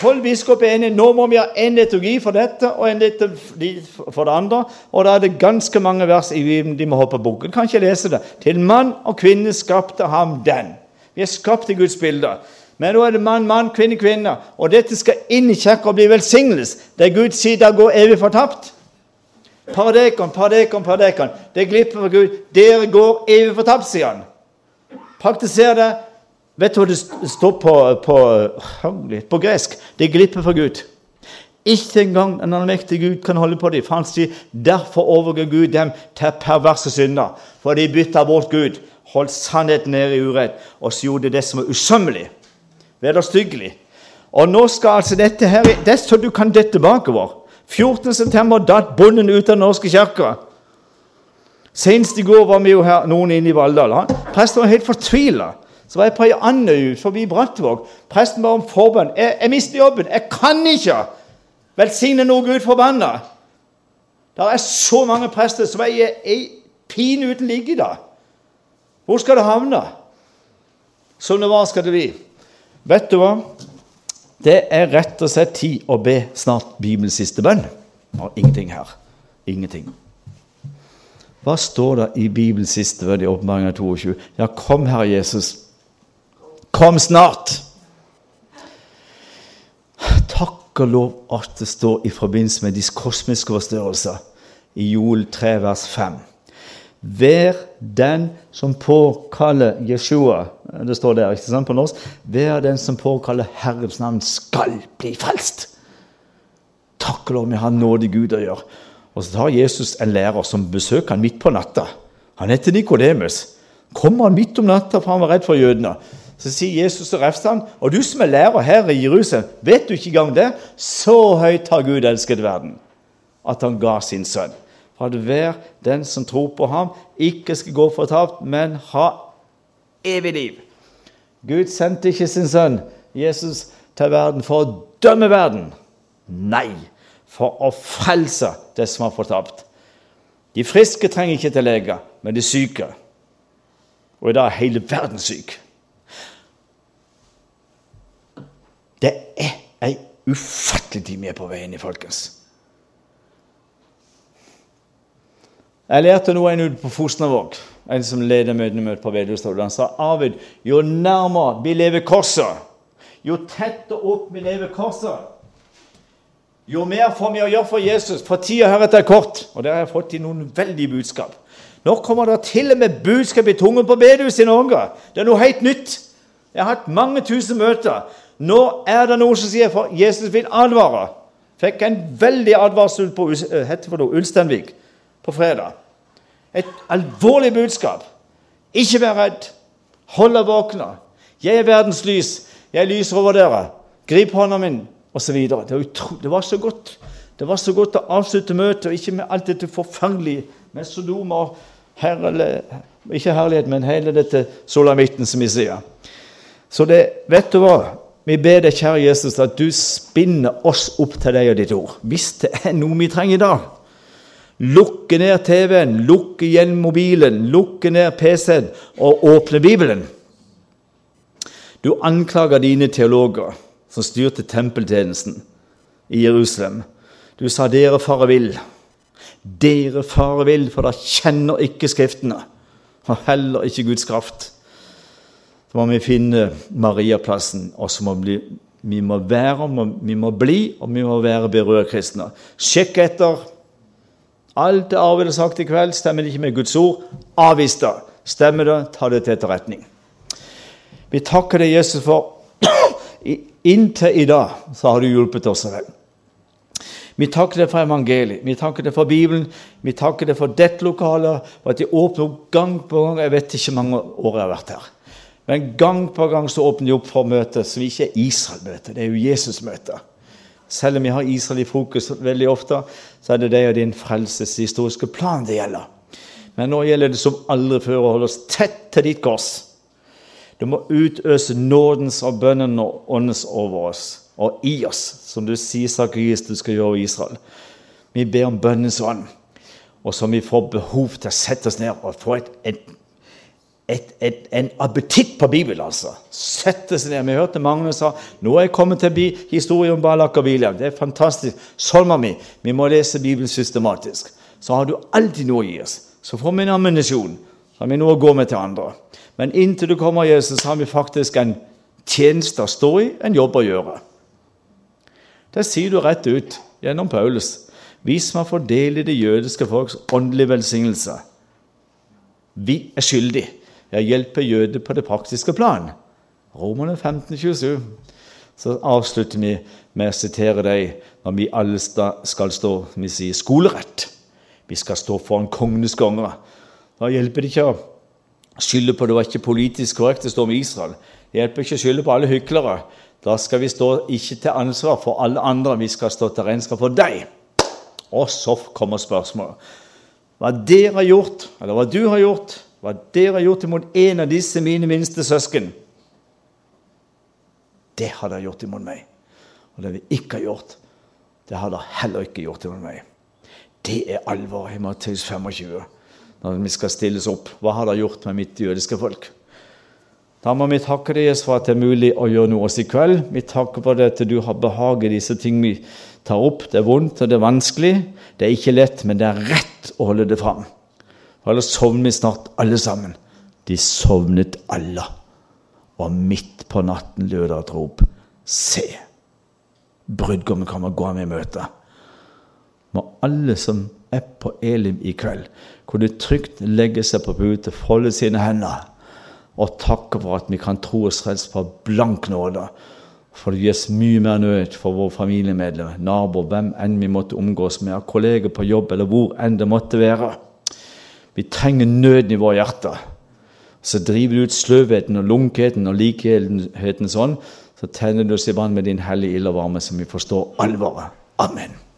Tolv biskoper er enige. Nå må vi ha en liturgi for dette og en liturgi for det andre. Og da er det ganske mange vers i Bibelen de må hoppe. Du kan ikke lese det. Til mann og kvinne skapte ham den. Vi er skapt i Guds bilder. Men nå er det mann, mann, kvinne, kvinne. Og dette skal inn i kirka og bli velsignelse. Der Gud sier da går evig fortapt. Paradekon, paradekon, paradekon. Det glipper for Gud. Dere går evig fortapt, sier han. Praktiser det, Vet du hva det står på, på, på gresk? Det glipper for Gud. Ikke engang en allmektig Gud kan holde på dem. For han sier derfor overgår Gud dem til perverse synder. For de bytta bort Gud, holdt sannheten nede i urett, og så gjorde det som er usømmelig. Vederstyggelig. Og nå skal altså dette her Det er så du kan dette bakover. 14.9. datt bonden ut av Den norske kirke. Senest i går var vi jo her, noen inne i Valldal. Presten var helt fortvila. Så var jeg på ei anna ut forbi Brattvåg. Presten ba om forbønn. Jeg, jeg mister jobben. Jeg kan ikke velsigne noe Gud forbanna. Det er så mange prester som er er ei pine uten like i dag. Hvor skal det havne? Som det var, skal det bli. Vet du hva? Det er rett og slett tid å be snart Bibelens siste bønn. Og ingenting her. Ingenting. Hva står det i Bibelens siste ved i Åpenbaringen 22? Ja, kom, Herre Jesus. Kom snart! Takk og lov at det står i forbindelse med de kosmiske forstørrelser i Joel 3, vers 5. Vær den som påkaller Jeshua Det står der, ikke sant, på norsk. Vær den som påkaller Herrens navn, skal bli frelst. Takk og lov, vi har nådig Gud å gjøre. Og så tar Jesus en lærer som besøker han midt på natta. Han heter Nikodemus. Kommer han midt om natta, for han var redd for jødene. Så sier Jesus og refser han, og du som er lærer her i Jerusalem, vet du ikke engang det? Så høyt har Gud elsket verden, at han ga sin sønn. For at hver den som tror på ham, ikke skal gå fortapt, men ha evig liv. Gud sendte ikke sin sønn Jesus til verden for å dømme verden. Nei, for å frelse det som var fortapt. De friske trenger ikke til lege, men de syke. Og i dag er hele verden syk. Det er ei ufattelig tid vi er på veien i, folkens. Jeg lærte noe en ute på Fosnavåg, en som leder møtene på Vedustad. Han sa Arvid, jo nærmere vi lever korset, jo tettere opp vi lever korset, jo mer får vi å gjøre for Jesus. For tida heretter er kort. Og der har jeg fått i noen veldige budskap. Nå kommer det til og med budskap i tungen på bedehuset i Norge. Det er noe helt nytt. Jeg har hatt mange tusen møter. Nå er det noe som sier for Jesus vil advare. Fikk en veldig advarsel på eh, Ulsteinvik på fredag. Et alvorlig budskap. Ikke vær redd. Hold deg våkne. Jeg er verdens lys. Jeg lyser over dere. Grip hånda min, osv. Det, det var så godt. Det var så godt å avslutte møtet, og ikke med alt dette forferdelige med Sodom og Ikke herlighet, men hele dette solamitten, som vi sier. Så det, vet du hva? Vi ber deg, kjære Jesus, at du spinner oss opp til deg og ditt ord. Hvis det er noe vi trenger i dag. Lukke ned TV-en, lukke igjen mobilen, lukke ned PC-en og åpne Bibelen. Du anklager dine teologer som styrte tempeltjenesten i Jerusalem. Du sa dere fare vill. Dere fare vill, for dere kjenner ikke Skriftene, og heller ikke Guds kraft. Så må vi finne Mariaplassen, og så må vi, vi må være, vi må bli, og vi må være berørte kristne. Sjekk etter. Alt det Arvid har sagt i kveld, stemmer det ikke med Guds ord. Avvis det. Stemmer det, ta det til etterretning. Vi takker deg, Jesus, for inntil i dag så har du hjulpet oss vel. Vi takker deg for evangeliet, vi takker deg for Bibelen, vi takker deg for dette lokalet, for at de åpner opp gang på gang. Jeg vet ikke hvor mange år jeg har vært her. Men gang på gang så åpner de opp for møter som ikke er Israel-møter, det er jo Jesus-møter. Selv om vi har Israel i fokus veldig ofte, så er det deg og din frelseshistoriske plan det gjelder. Men nå gjelder det som aldri før å holde oss tett til ditt kors. Du må utøse nådens og bønnen og åndens over oss og i oss, som du sier Sakarias du skal gjøre i Israel. Vi ber om bønnens ånd, og som vi får behov til å sette oss ned og få et, et, et, en appetitt på Bibelen. altså. Sette seg ned. Vi hørte Magne sa nå er jeg kommet til historien om Balak og William. Det er fantastisk. Solma mi, vi. Vi må lese Bibelen systematisk. Så har du alltid noe å gi oss. Så får vi en ammunisjon. Så har vi noe å gå med til andre. Men inntil du kommer, Jesus, har vi faktisk en tjeneste å stå i, en jobb å gjøre. Det sier du rett ut gjennom Paulus. Hvis man får del i det jødiske folks åndelige velsignelse. Vi er skyldige. Jeg hjelper jøder på det praktiske plan. Romerne 15, 27. Så avslutter vi med å sitere deg når vi alle skal stå vi sier, skolerett. Vi skal stå foran kongenes konger. Da hjelper det ikke å skylde på det var ikke politisk korrekt å stå med Israel. Det hjelper ikke å skylde på alle hyklere. Da skal vi stå ikke til ansvar for alle andre, vi skal stå til regnskap for deg. Og så kommer spørsmålet. Hva dere har gjort, eller hva du har gjort, hva dere har gjort imot en av disse mine minste søsken, det har dere gjort imot meg. Og det vi ikke har gjort, det har dere heller ikke gjort imot meg. Det er alvor i Matteus 25, når vi skal stilles opp. Hva har det gjort med mitt jødiske folk? Da må vi takke deg for at det er mulig å gjøre noe oss i kveld. Vi takker for at du har behag i disse ting vi tar opp. Det er vondt og det er vanskelig. Det er ikke lett, men det er rett å holde det fram. For ellers sovner vi snart alle sammen. De sovnet alle. Og midt på natten lød det et rop. Se! Brudgommen kommer gående i møte. Må alle som er på Elim i kveld, hvor du trygt legger seg på pute, folder sine hender og takker for at vi kan tro oss frelst fra blank nåde. For det gis mye mer nød for våre familiemedlemmer, naboer, hvem enn vi måtte omgås med, kolleger på jobb eller hvor enn det måtte være. Vi trenger nøden i våre hjerter. Så driver du ut sløvheten og lunkheten og likhetens ånd, så tenner du oss i vann med din hellige ild og varme, så vi forstår alvoret. Amen.